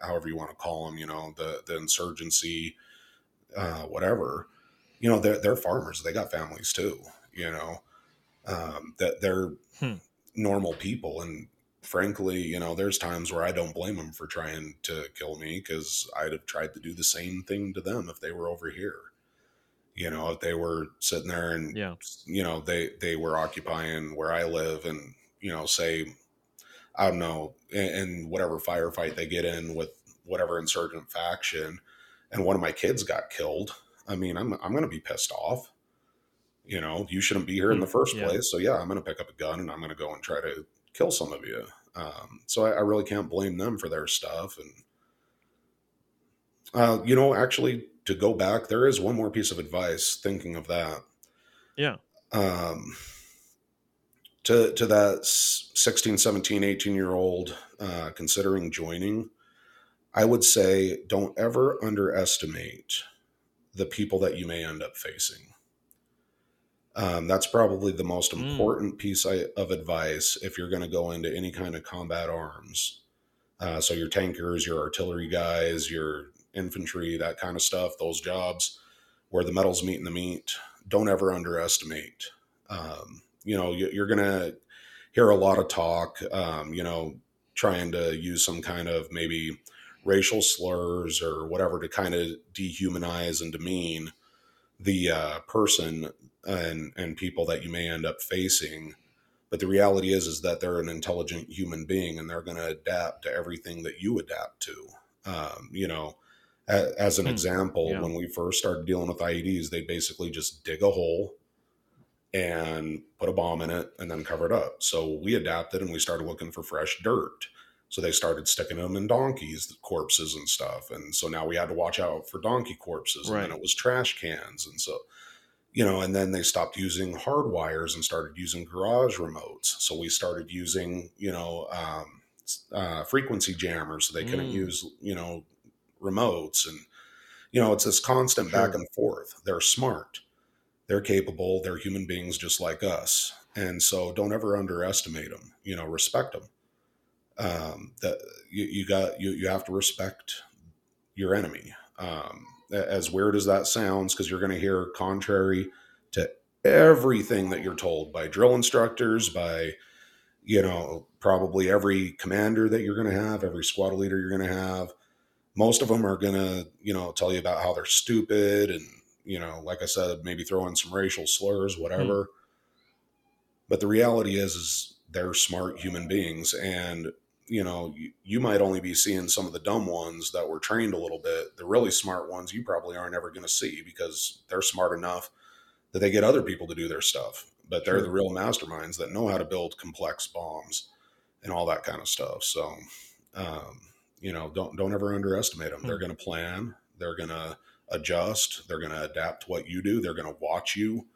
however you want to call them you know the the insurgency uh, whatever you know they're, they're farmers. They got families too you know? Um, that they're hmm. normal people and frankly, you know, there's times where I don't blame them for trying to kill me because I'd have tried to do the same thing to them if they were over here. You know, if they were sitting there and yeah. you know they they were occupying where I live, and you know, say I don't know, in, in whatever firefight they get in with whatever insurgent faction, and one of my kids got killed. I mean, I'm I'm going to be pissed off. You know, you shouldn't be here in the hmm, first yeah. place. So yeah, I'm going to pick up a gun and I'm going to go and try to kill some of you. Um, so I, I, really can't blame them for their stuff. And, uh, you know, actually, to go back, there is one more piece of advice thinking of that. Yeah. Um, to to that 16 17 18 year old uh, considering joining i would say don't ever underestimate the people that you may end up facing um, that's probably the most Mm. important piece I, of advice if you're going to go into any kind of combat arms. Uh, so your tankers your artillery guys your infantry that kind of stuff those jobs where the metals meet in the meat don't ever underestimate. Um, you know you, you're gonna hear a lot of talk um, you know trying to use some kind of maybe racial slurs or whatever to kind of dehumanize and demean the uh, person and and people that you may end up facing but the reality is is that they're an intelligent human being and they're going to adapt to everything that you adapt to um, you know a- as an Hmm. example Yeah. when we first started dealing with ieds they basically just dig a hole and put a bomb in it and then cover it up so we adapted and we started looking for fresh dirt so they started sticking them in donkeys corpses and stuff and so now we had to watch out for donkey corpses and Right. then it was trash cans and so you know and then they stopped using hard wires and started using garage remotes. So we started using you know um, uh, frequency jammers so they couldn't Mm. use you know remotes and you know it's this constant back and forth. They're smart. They're capable. They're human beings just like us. And so don't ever underestimate them you know respect them um, that you, you got you, you have to respect your enemy. Um, as weird as that sounds because you're going to hear contrary to everything that you're told by drill instructors by you know probably every commander that you're going to have every squad leader you're going to have. Most of them are going to you know tell you about how they're stupid and you know like i said maybe throw in some racial slurs whatever. Hmm. But the reality is is they're smart human beings and you know you, you might only be seeing some of the dumb ones that were trained a little bit. The really smart ones you probably aren't ever going to see because they're smart enough that they get other people to do their stuff. But they're Sure. the real masterminds that know how to build complex bombs and all that kind of stuff. So um, you know don't don't ever underestimate them they're Hmm. going to plan they're going to adjust they're going to adapt to what you do they're going to watch you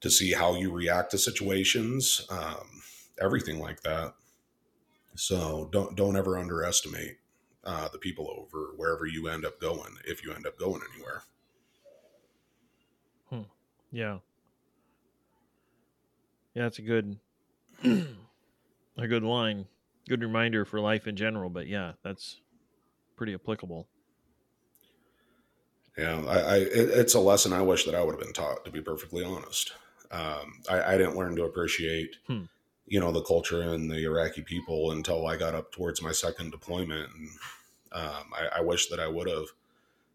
to see how you react to situations um, everything like that so don't don't ever underestimate uh, the people over wherever you end up going if you end up going anywhere Yeah. Yeah, that's a good a good line. Good reminder for life in general, but yeah, that's pretty applicable. Yeah, I, I it, it's a lesson I wish that I would have been taught. To be perfectly honest, um, I, I didn't learn to appreciate, Hmm. You know, the culture and the Iraqi people until I got up towards my second deployment. And um, I, I wish that I would have,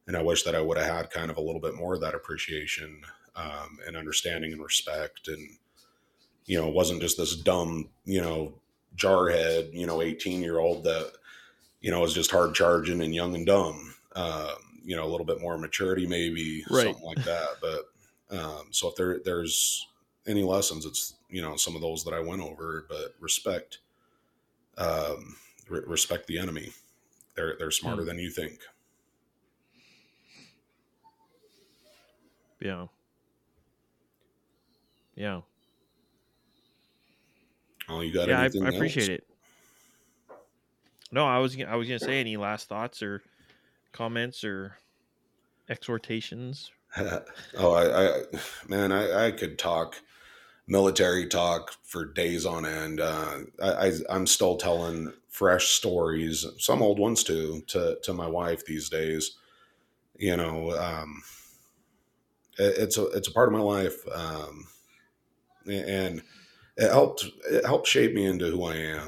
and I wish that I would have had kind of a little bit more of that appreciation um, and understanding and respect. And you know, it wasn't just this dumb, you know, jarhead, you know, eighteen year old that you know was just hard charging and young and dumb. Um, you know, a little bit more maturity, maybe Right. something like that. But um, so if there there's any lessons, it's you know some of those that I went over. But respect, um, re- respect the enemy. They're they're smarter Hmm. than you think. Yeah. Yeah. Oh, you got yeah, I, I appreciate it. No, I was I was gonna say any last thoughts or comments or exhortations. oh, I, I man, I, I could talk military talk for days on end. Uh, I, I, I'm still telling fresh stories, some old ones too, to to my wife these days. You know, um, it, it's a it's a part of my life, um, and it helped it helped shape me into who I am.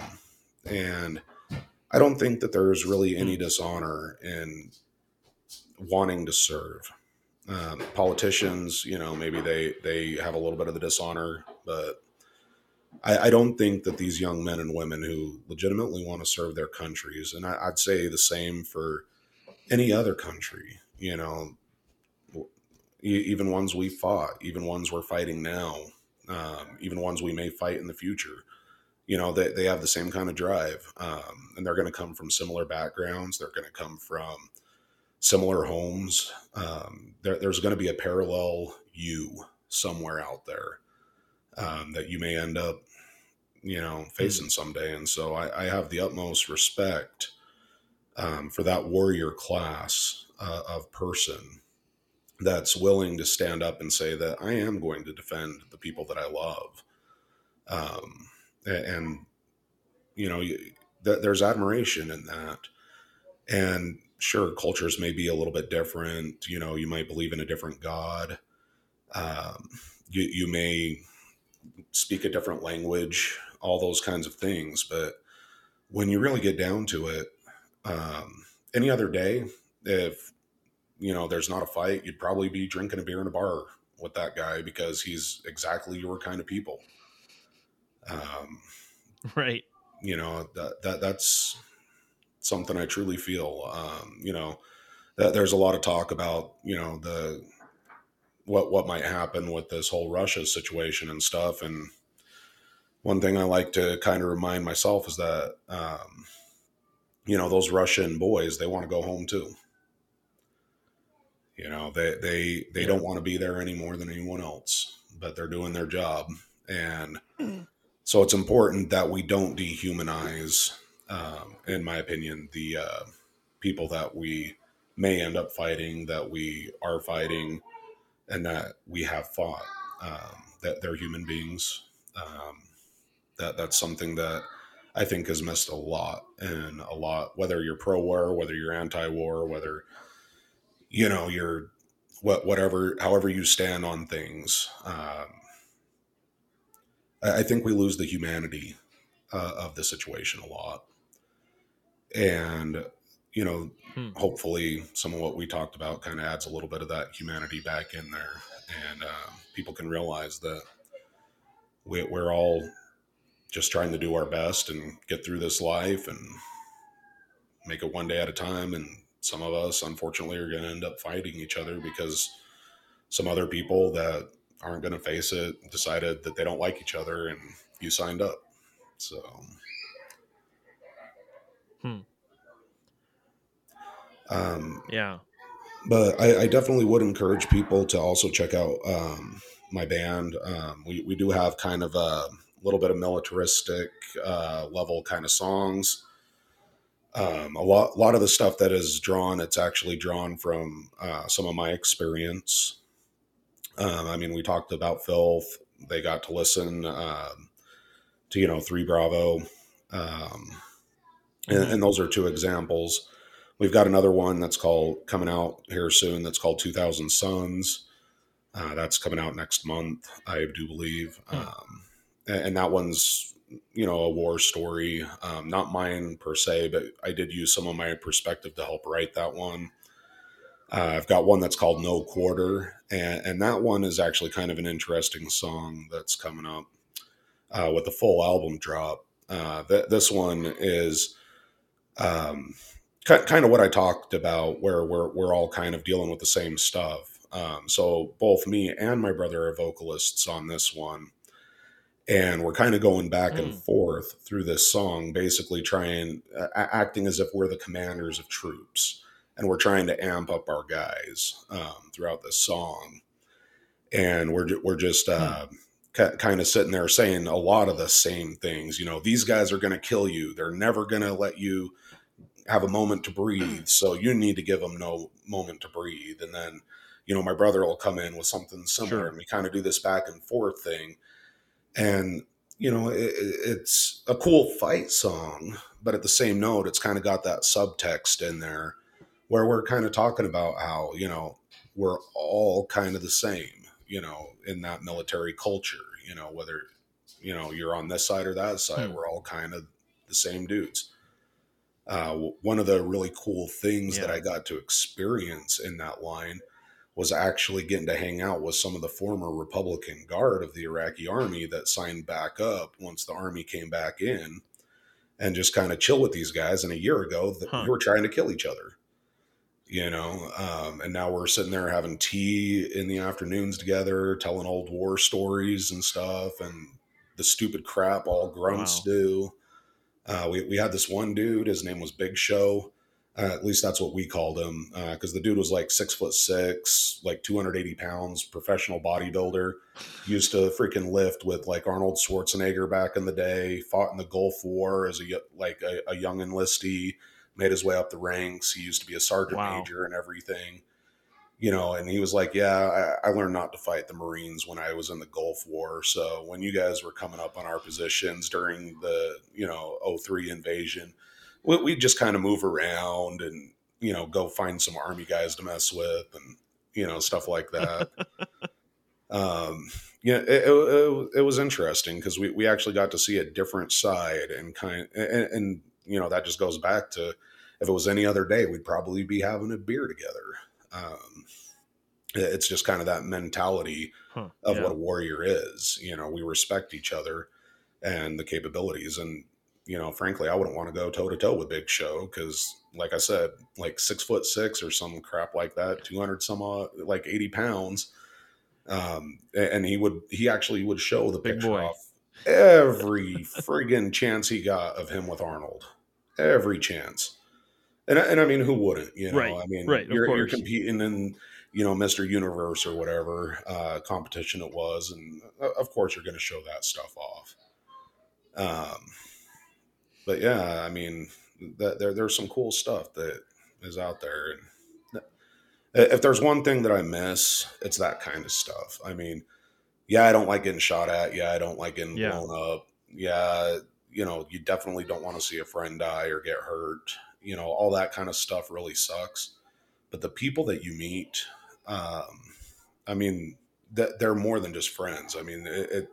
And I don't think that there's really any dishonor in wanting to serve um, politicians, you know, maybe they they have a little bit of the dishonor, but I, I don't think that these young men and women who legitimately want to serve their countries, and I, I'd say the same for any other country, you know, even ones we fought, even ones we're fighting now, um, even ones we may fight in the future. You know, they, they have the same kind of drive, um, and they're going to come from similar backgrounds. They're going to come from similar homes. Um, there, there's going to be a parallel you somewhere out there um, that you may end up, you know, facing someday. And so I, I have the utmost respect um, for that warrior class uh, of person that's willing to stand up and say that I am going to defend the people that I love. Um, and, you know, th- there's admiration in that. And sure, cultures may be a little bit different. You know, you might believe in a different God. Um, you, you may speak a different language, all those kinds of things. But when you really get down to it, um, any other day, if you know there's not a fight, you'd probably be drinking a beer in a bar with that guy because he's exactly your kind of people. Um, right. You know that that that's something I truly feel. Um, you know, that there's a lot of talk about you know the what what might happen with this whole Russia situation and stuff. And one thing I like to kind of remind myself is that um, you know those Russian boys they want to go home too. You know they they they yeah. don't want to be there any more than anyone else, but they're doing their job, and so it's important that we don't dehumanize, um, in my opinion, the uh, people that we may end up fighting, that we are fighting, and that we have fought. Um, that they're human beings. Um, that that's something that I think is missed a lot, and a lot. Whether you're pro-war, whether you're anti-war, whether you know you're what whatever, however you stand on things. Um, I, I think we lose the humanity uh, of the situation a lot, and you know, hmm. hopefully some of what we talked about kind of adds a little bit of that humanity back in there, and uh, people can realize that we, we're all just trying to do our best and get through this life and make it one day at a time. And some of us, unfortunately, are going to end up fighting each other because some other people that aren't going to face it decided that they don't like each other and you signed up. So. Hmm. Um, yeah. But I, I, definitely would encourage people to also check out um, my band. Um, we, we do have kind of a little bit of militaristic uh, level kind of songs. Um, a lot, a lot of the stuff that is drawn, it's actually drawn from uh, some of my experience. Um, I mean, we talked about filth. They got to listen um, to you know three Bravo, um, and, mm-hmm. and, those are two examples. We've got another one that's called coming out here soon. That's called Two Thousand Sons. Uh, that's coming out next month, I do believe, hmm. um, and, and, that one's you know a war story, um, not mine per se, but I did use some of my perspective to help write that one. Uh, I've got one that's called No Quarter, and, and, that one is actually kind of an interesting song that's coming up uh, with the full album drop. Uh, th- this one is um, kind of what I talked about, where we're we're all kind of dealing with the same stuff. Um, so both me and my brother are vocalists on this one, and we're kind of going back mm. and forth through this song, basically trying uh, acting as if we're the commanders of troops, and we're trying to amp up our guys um, throughout this song, and we're we're just. Uh, mm kind of sitting there saying a lot of the same things. You know, these guys are going to kill you. They're never going to let you have a moment to breathe. So you need to give them no moment to breathe. And then, you know, my brother will come in with something similar sure. and we kind of do this back and forth thing. And, you know, it, it's a cool fight song, but at the same note, it's kind of got that subtext in there where we're kind of talking about how, you know, we're all kind of the same, you know, in that military culture, you know, whether, you know, you're on this side or that side, hmm. we're all kind of the same dudes uh, one of the really cool things yeah. that I got to experience in that line was actually getting to hang out with some of the former Republican Guard of the Iraqi army that signed back up once the army came back in and just kind of chill with these guys. And a year ago, huh. we were trying to kill each other, you know, um, and now we're sitting there having tea in the afternoons together, telling old war stories and stuff and the stupid crap all grunts wow. do uh, we, we had this one dude, his name was Big Show. Uh, at least that's what we called him, because uh, the dude was like six foot six, like 280 pounds, professional bodybuilder. Used to freaking lift with like Arnold Schwarzenegger back in the day. Fought in the Gulf War as a like a, a young enlistee. Made his way up the ranks. He used to be a sergeant wow. major and everything you know, and he was like, Yeah, I, I, learned not to fight the Marines when I was in the Gulf War. So when you guys were coming up on our positions during the, you know, 03 invasion, we, we just kind of move around and, you know, go find some army guys to mess with and, you know, stuff like that. um, yeah, it, it, it was interesting because we, we actually got to see a different side and kind and, and, you know, that just goes back to if it was any other day, we'd probably be having a beer together. Um, it's just kind of that mentality huh, of yeah. what a warrior is. You know, we respect each other and the capabilities. And, you know, frankly, I wouldn't want to go toe to toe with Big Show because, like I said, like six foot six or some crap like that, 200 some odd, like 80 pounds. Um, and he would, he actually would show the Big picture boy. off every friggin' chance he got of him with Arnold. Every chance. And, and I mean, who wouldn't? You know, right, I mean, right, you're, you're competing in you know, Mr. Universe or whatever uh, competition it was. And uh, of course, you're going to show that stuff off. Um, but yeah, I mean, that, there, there's some cool stuff that is out there. And if there's one thing that I miss, it's that kind of stuff. I mean, yeah, I don't like getting shot at. Yeah, I don't like getting yeah. blown up. Yeah, you know, you definitely don't want to see a friend die or get hurt. You know, all that kind of stuff really sucks. But the people that you meet, um, I mean, that they're more than just friends. I mean, it,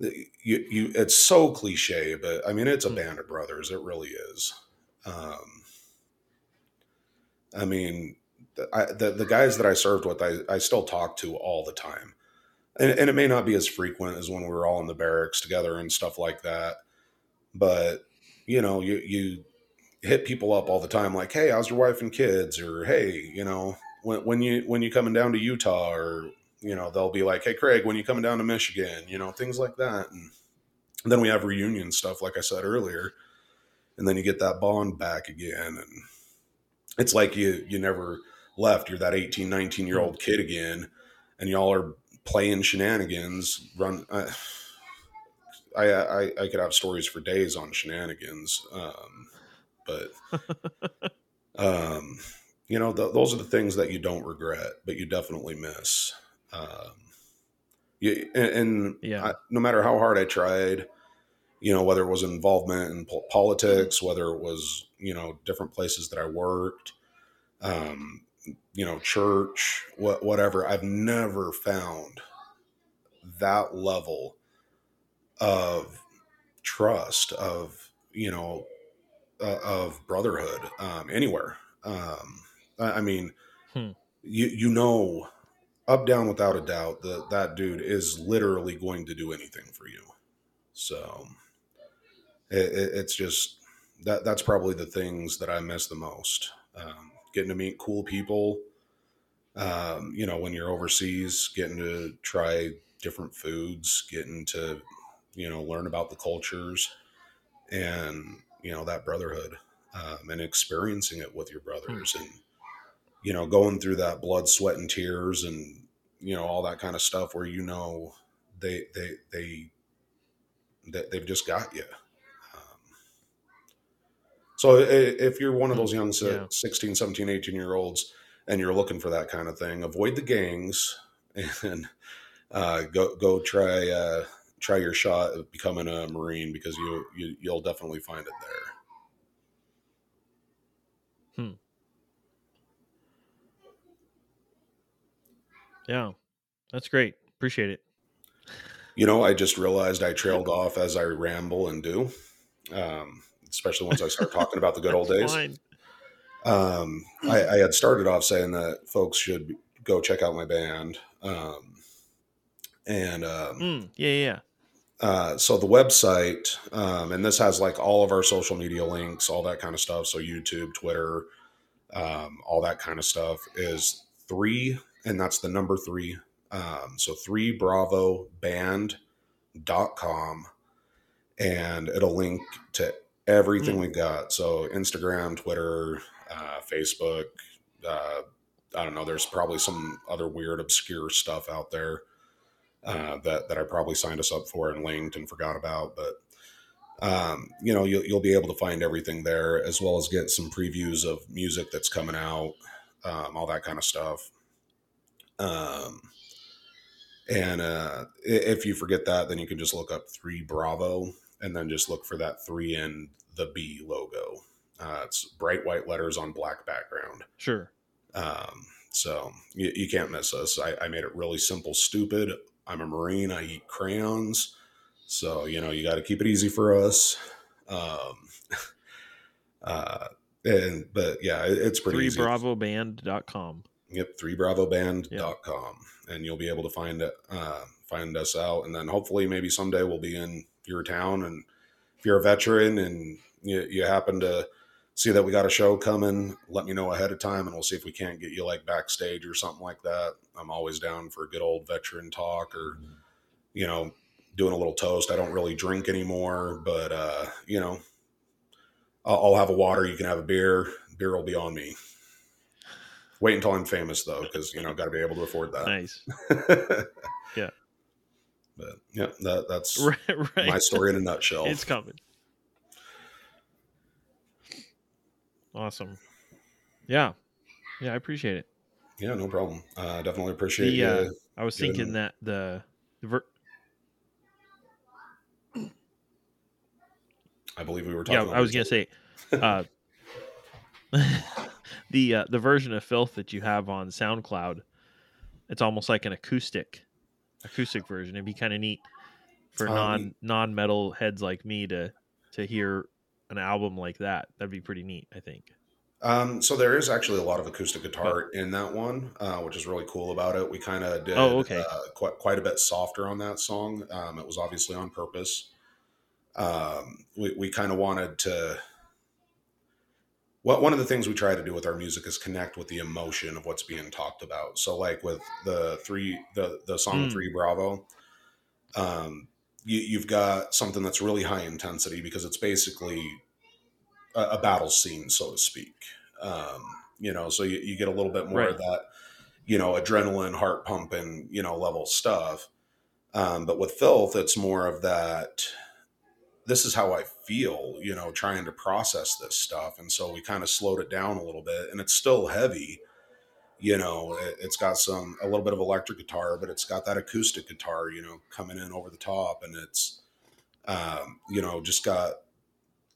it, you, you, it's so cliche, but I mean, it's a mm. band of brothers. It really is. Um, I mean, I, the, the guys that I served with, I, I still talk to all the time. And, and it may not be as frequent as when we were all in the barracks together and stuff like that. But, you know, you, you hit people up all the time like, hey, how's your wife and kids? Or, hey, you know, when, when you when you coming down to Utah? or you know they'll be like hey Craig when you coming down to Michigan? you know things like that and then we have reunion stuff like I said earlier and then you get that bond back again and it's like you you never left. You're that 18 19 year old kid again and y'all are playing shenanigans run I, I, I could have stories for days on shenanigans um, but um you know, the, those are the things that you don't regret, but you definitely miss. Um, you, and, and yeah. I, no matter how hard I tried, you know, whether it was involvement in po- politics, whether it was, you know, different places that I worked, um, you know, church, what, whatever, I've never found that level of trust, of, you know, uh, of brotherhood um, anywhere. Um, I mean, hmm. you you know, up down without a doubt that that dude is literally going to do anything for you. So it, it, it's just that that's probably the things that I miss the most. Um, getting to meet cool people. Um, you know, when you're overseas, getting to try different foods, getting to you know learn about the cultures, and you know that brotherhood. Um, and experiencing it with your brothers hmm. and you know, going through that blood, sweat, and tears, and you know all that kind of stuff, where you know they they they that they've just got you. Um, so if you're one of those young yeah. 16, 17, 18 year olds and you're looking for that kind of thing, avoid the gangs and uh, go go try uh, try your shot at becoming a marine because you, you you'll definitely find it there. Hmm. Yeah, that's great. Appreciate it. You know, I just realized I trailed off as I ramble and do, um, especially once I start talking about the good old days. Um, I, I, had started off saying that folks should go check out my band. Um, and um, mm, yeah, yeah. Uh, so the website, um, and this has like all of our social media links, all that kind of stuff. So YouTube, Twitter, um, all that kind of stuff is three and that's the number three. Um, so three bravo band.com and it'll link to everything we've got. So Instagram, Twitter, uh, Facebook. Uh, I don't know. There's probably some other weird, obscure stuff out there uh, that that I probably signed us up for and linked and forgot about. But um, you know, you'll, you'll be able to find everything there, as well as get some previews of music that's coming out, um, all that kind of stuff. Um, and uh, if you forget that, then you can just look up three Bravo and then just look for that three and the B logo. Uh, it's bright white letters on black background. Sure. Um, so you, you, can't miss us. I, I, made it really simple, stupid. I'm a Marine. I eat crayons. So, you know, you got to keep it easy for us. Um, uh, and, but yeah, it, it's pretty 3bravoband.com. Yep. 3bravoband.com. Yep. And you'll be able to find uh, find us out. And then hopefully maybe someday we'll be in your town. And if you're a veteran and you, you happen to, see that we got a show coming, let me know ahead of time and we'll see if we can't get you like backstage or something like that. I'm always down for a good old veteran talk or, you know, doing a little toast. I don't really drink anymore, but, uh, you know, I'll, I'll have a water. You can have a beer. Beer will be on me. Wait until I'm famous though, because, you know, got to be able to afford that. Nice. yeah. But yeah, that, that's right, right. my story in a nutshell. It's coming. Awesome. Yeah. Yeah, I appreciate it. Yeah, no problem. Uh, definitely appreciate the, uh, I was thinking that the, the ver- I believe we were talking. Yeah, I was gonna say, uh, the uh, the version of Filth that you have on SoundCloud, it's almost like an acoustic, acoustic version. It'd be kind of neat for um, non non metal heads like me to to hear an album like that. That'd be pretty neat, I think. Um, so there is actually a lot of acoustic guitar oh. in that one, uh, which is really cool about it. We kind of did oh, okay. uh, quite, quite a bit softer on that song. Um, it was obviously on purpose. Um, we, we kind of wanted to. What one of the things we try to do with our music is connect with the emotion of what's being talked about. So, like with the three, the the song mm. Three Bravo, um, you, you've got something that's really high intensity because it's basically a, a battle scene, so to speak. Um, you know, so you, you, get a little bit more right. of that, you know, adrenaline, heart pumping, you know, level stuff. Um, but with filth, it's more of that. This is how I feel, you know, trying to process this stuff, and so we kind of slowed it down a little bit, and it's still heavy, you know it, has got some a little bit of electric guitar but it's got that acoustic guitar you know coming in over the top and it's um, you know just got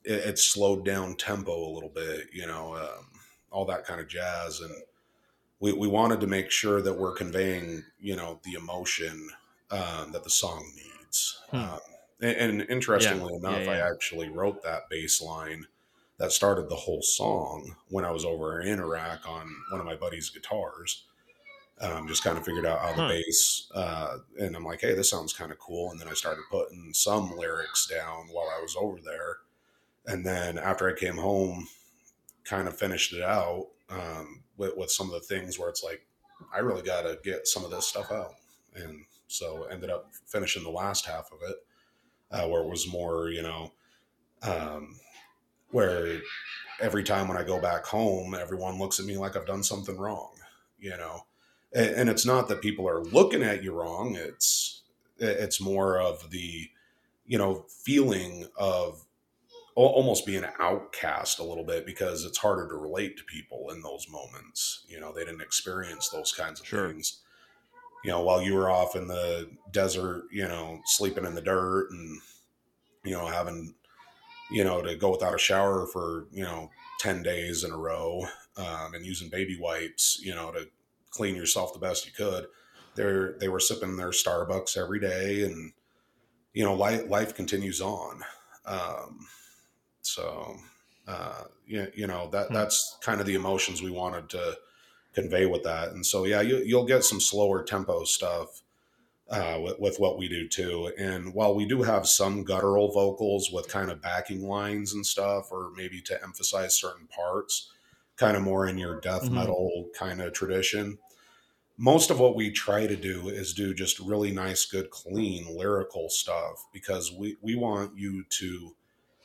it, it's slowed down tempo a little bit you know um, all that kind of jazz and we, we wanted to make sure that we're conveying you know the emotion um, that the song needs hmm. Um, and, and, interestingly yeah. enough yeah, yeah. i actually wrote that bass line that started the whole song when I was over in Iraq on one of my buddy's guitars. Um, just kind of figured out how the huh. bass, uh, and I'm like, hey, this sounds kind of cool. And then I started putting some lyrics down while I was over there. And then after I came home, kind of finished it out um, with, with some of the things where it's like, I really got to get some of this stuff out. And so ended up finishing the last half of it, uh, where it was more, you know, um, where every time when I go back home, everyone looks at me like I've done something wrong, you know. And, and it's not that people are looking at you wrong. It's it's more of the you know feeling of almost being an outcast a little bit because it's harder to relate to people in those moments. You know, they didn't experience those kinds of sure. things. You know, while you were off in the desert, you know, sleeping in the dirt and you know having you know, to go without a shower for, you know, 10 days in a row um, and using baby wipes, you know, to clean yourself the best you could. They're, they were sipping their Starbucks every day and, you know, life, life continues on. Um, so, uh, you, you know, that, hmm. that's kind of the emotions we wanted to convey with that. And so, yeah, you, you'll get some slower tempo stuff uh, with, with, what we do too. And while we do have some guttural vocals with kind of backing lines and stuff, or maybe to emphasize certain parts, kind of more in your death mm-hmm. metal kind of tradition, most of what we try to do is do just really nice, good, clean lyrical stuff because we, we want you to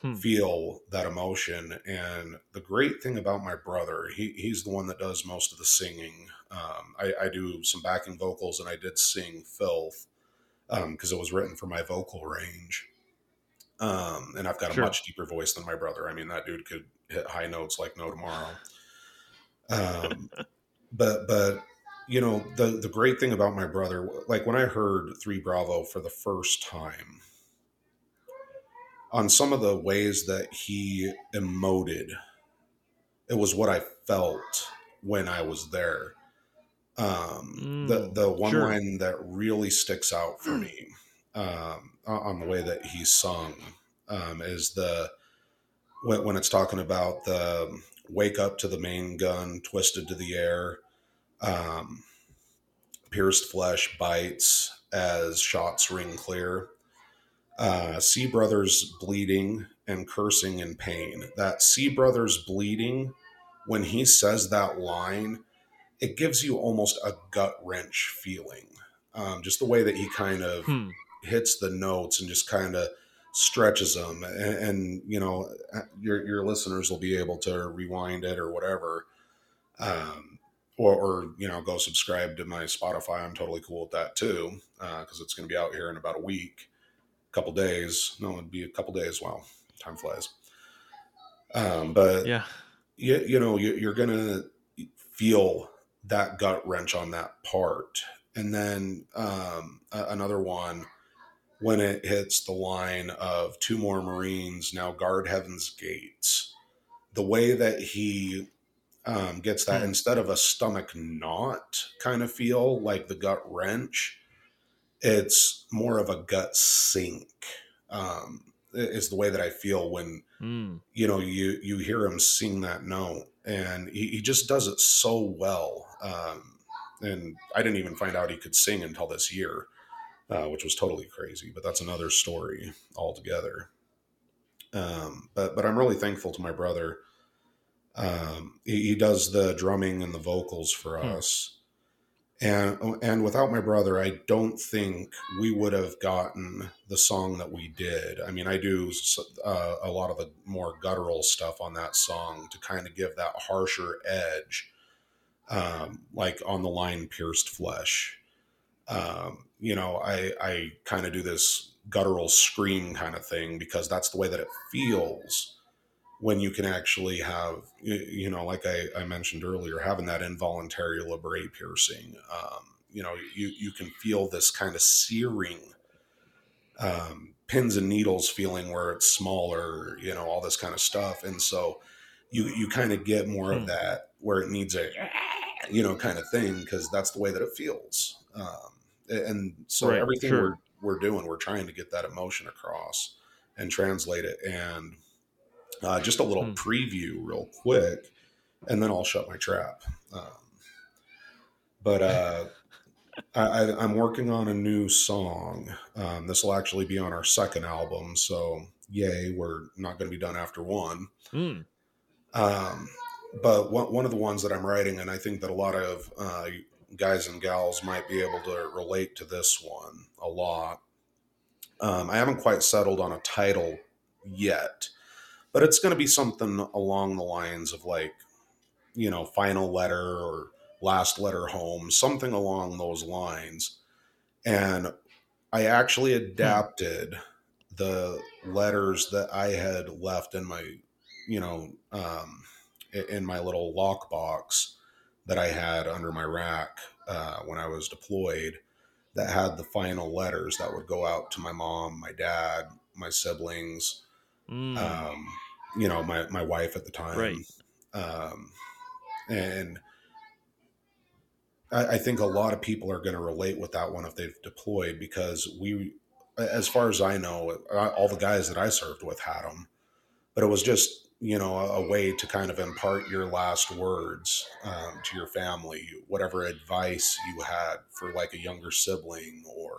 hmm. feel that emotion. And the great thing about my brother, he, he's the one that does most of the singing. Um, I, I, do some backing vocals and I did sing Filth because um, it was written for my vocal range. Um, and I've got sure. a much deeper voice than my brother. I mean, that dude could hit high notes like no tomorrow. Um, but, but, you know, the, the great thing about my brother, like when I heard Three Bravo for the first time, on some of the ways that he emoted. It was what I felt when I was there. Um, mm, the the one sure. line that really sticks out for me um, on the way that he sung um, is the when, when, it's talking about the wake up to the main gun, twisted to the air, um, pierced flesh bites as shots ring clear uh, see brothers bleeding and cursing in pain. That see brothers bleeding, when he says that line, it gives you almost a gut wrench feeling. Um, just the way that he kind of hmm. hits the notes and just kind of stretches them, and, and, you know, uh, your your listeners will be able to rewind it or whatever. Um, or, or, you know, go subscribe to my Spotify. I'm totally cool with that too, Uh, because uh, it's going to be out here in about a week couple days. No, it'd be a couple days. Wow, time flies. Um, but yeah, you, you know, you, you're gonna feel that gut wrench on that part, and then um, another one when it hits the line of two more Marines now guard heaven's gates. The way that he um, gets that hmm. instead of a stomach knot kind of feel, like the gut wrench, it's more of a gut sink. Um, is the way that I feel when mm. you know you you hear him sing that note, and he, he just does it so well. Um, and I didn't even find out he could sing until this year, uh, which was totally crazy. But that's another story altogether. Um, but but I'm really thankful to my brother. Um, he, he, does the drumming and the vocals for hmm. us and and without my brother i don't think we would have gotten the song that we did. I mean i do uh, a lot of the more guttural stuff on that song to kind of give that harsher edge um, like on the line pierced flesh. Um, you know i i kind of do this guttural scream kind of thing because that's the way that it feels when you can actually have you know like I, I mentioned earlier having that involuntary labret piercing um, you know you you can feel this kind of searing um, pins and needles feeling where it's smaller you know all this kind of stuff and so you you kind of get more hmm. of that where it needs a you know kind of thing because that's the way that it feels um, and so right, everything sure. we're we're doing we're trying to get that emotion across and translate it and uh, just a little hmm. preview, real quick, and then I'll shut my trap. Um, but uh, I, am working on a new song. Um, this will actually be on our second album, so yay! We're not going to be done after one. Hmm. Um, but one, one of the ones that I'm writing, and I think that a lot of uh, guys and gals might be able to relate to this one a lot. Um, I haven't quite settled on a title yet but it's going to be something along the lines of like you know final letter or last letter home something along those lines and i actually hmm. adapted the letters that i had left in my you know um, in my little lockbox that i had under my rack uh, when i was deployed that had the final letters that would go out to my mom my dad my siblings mm. um, you know, my, my wife at the time. Right. Um, and I, I think a lot of people are going to relate with that one if they've deployed because we, as far as I know, all the guys that I served with had them, but it was just, you know, a, a way to kind of impart your last words um, to your family, whatever advice you had for like a younger sibling or,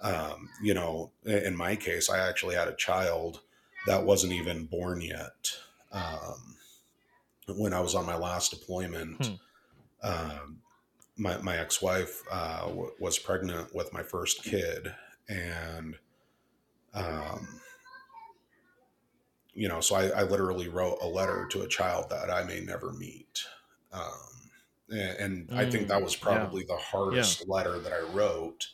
um, you know, in my case, I actually had a child that wasn't even born yet. Um, when I was on my last deployment, hmm. um, my, my ex-wife uh, w- was pregnant with my first kid and um, you know, so I, I, literally wrote a letter to a child that I may never meet. Um, and, and mm, I think that was mm, probably yeah. the hardest yeah. letter that I wrote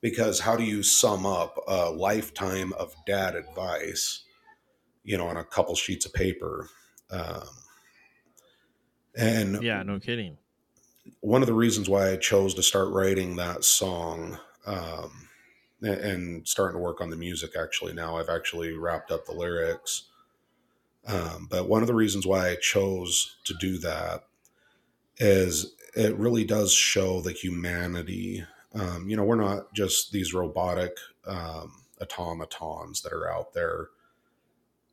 because how do you sum up a lifetime of dad advice, you know, on a couple sheets of paper? Um, and yeah, no kidding. One of the reasons why I chose to start writing that song um, and starting to work on the music actually now, I've actually wrapped up the lyrics. Um, but one of the reasons why I chose to do that is it really does show the humanity. Um, you know, we're not just these robotic um, automatons that are out there.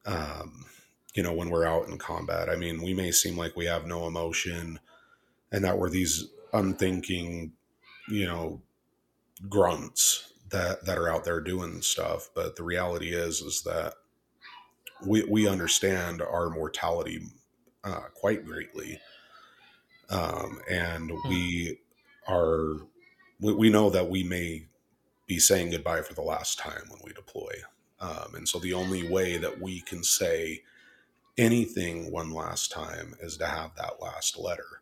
Um, you know, when we're out in combat, I mean, we may seem like we have no emotion, and that we're these unthinking, you know, grunts that that are out there doing stuff. But the reality is, is that we we understand our mortality uh, quite greatly, um, and hmm. we are we, we know that we may be saying goodbye for the last time when we deploy. Um, and so the only way that we can say anything one last time is to have that last letter.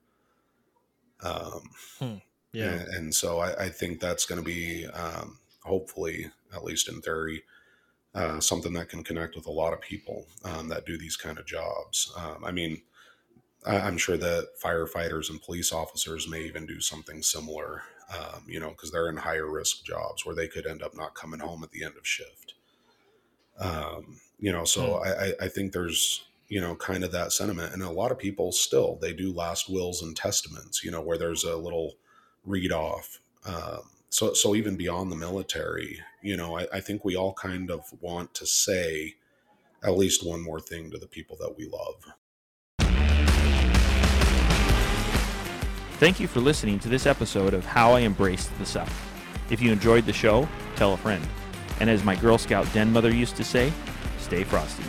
Um, hmm. Yeah. And, and, so I, I think that's going to be, um, hopefully, at least in theory, uh, something that can connect with a lot of people um, that do these kind of jobs. Um, I mean, I, am sure that firefighters and police officers may even do something similar, um, you know, because they're in higher risk jobs where they could end up not coming home at the end of shift. Um, you know, so hmm. I, I think there's you know, kind of that sentiment. And a lot of people still they do last wills and testaments, you know, where there's a little read off. Um, so so even beyond the military, you know, I, I think we all kind of want to say at least one more thing to the people that we love. Thank you for listening to this episode of How I Embraced the Suck. If you enjoyed the show, tell a friend. And as my Girl Scout den mother used to say, stay frosty.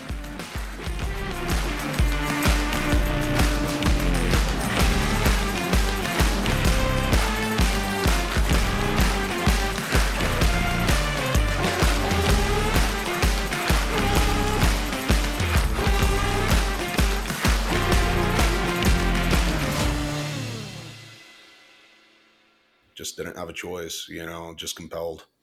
Didn't have a choice, you know, just compelled.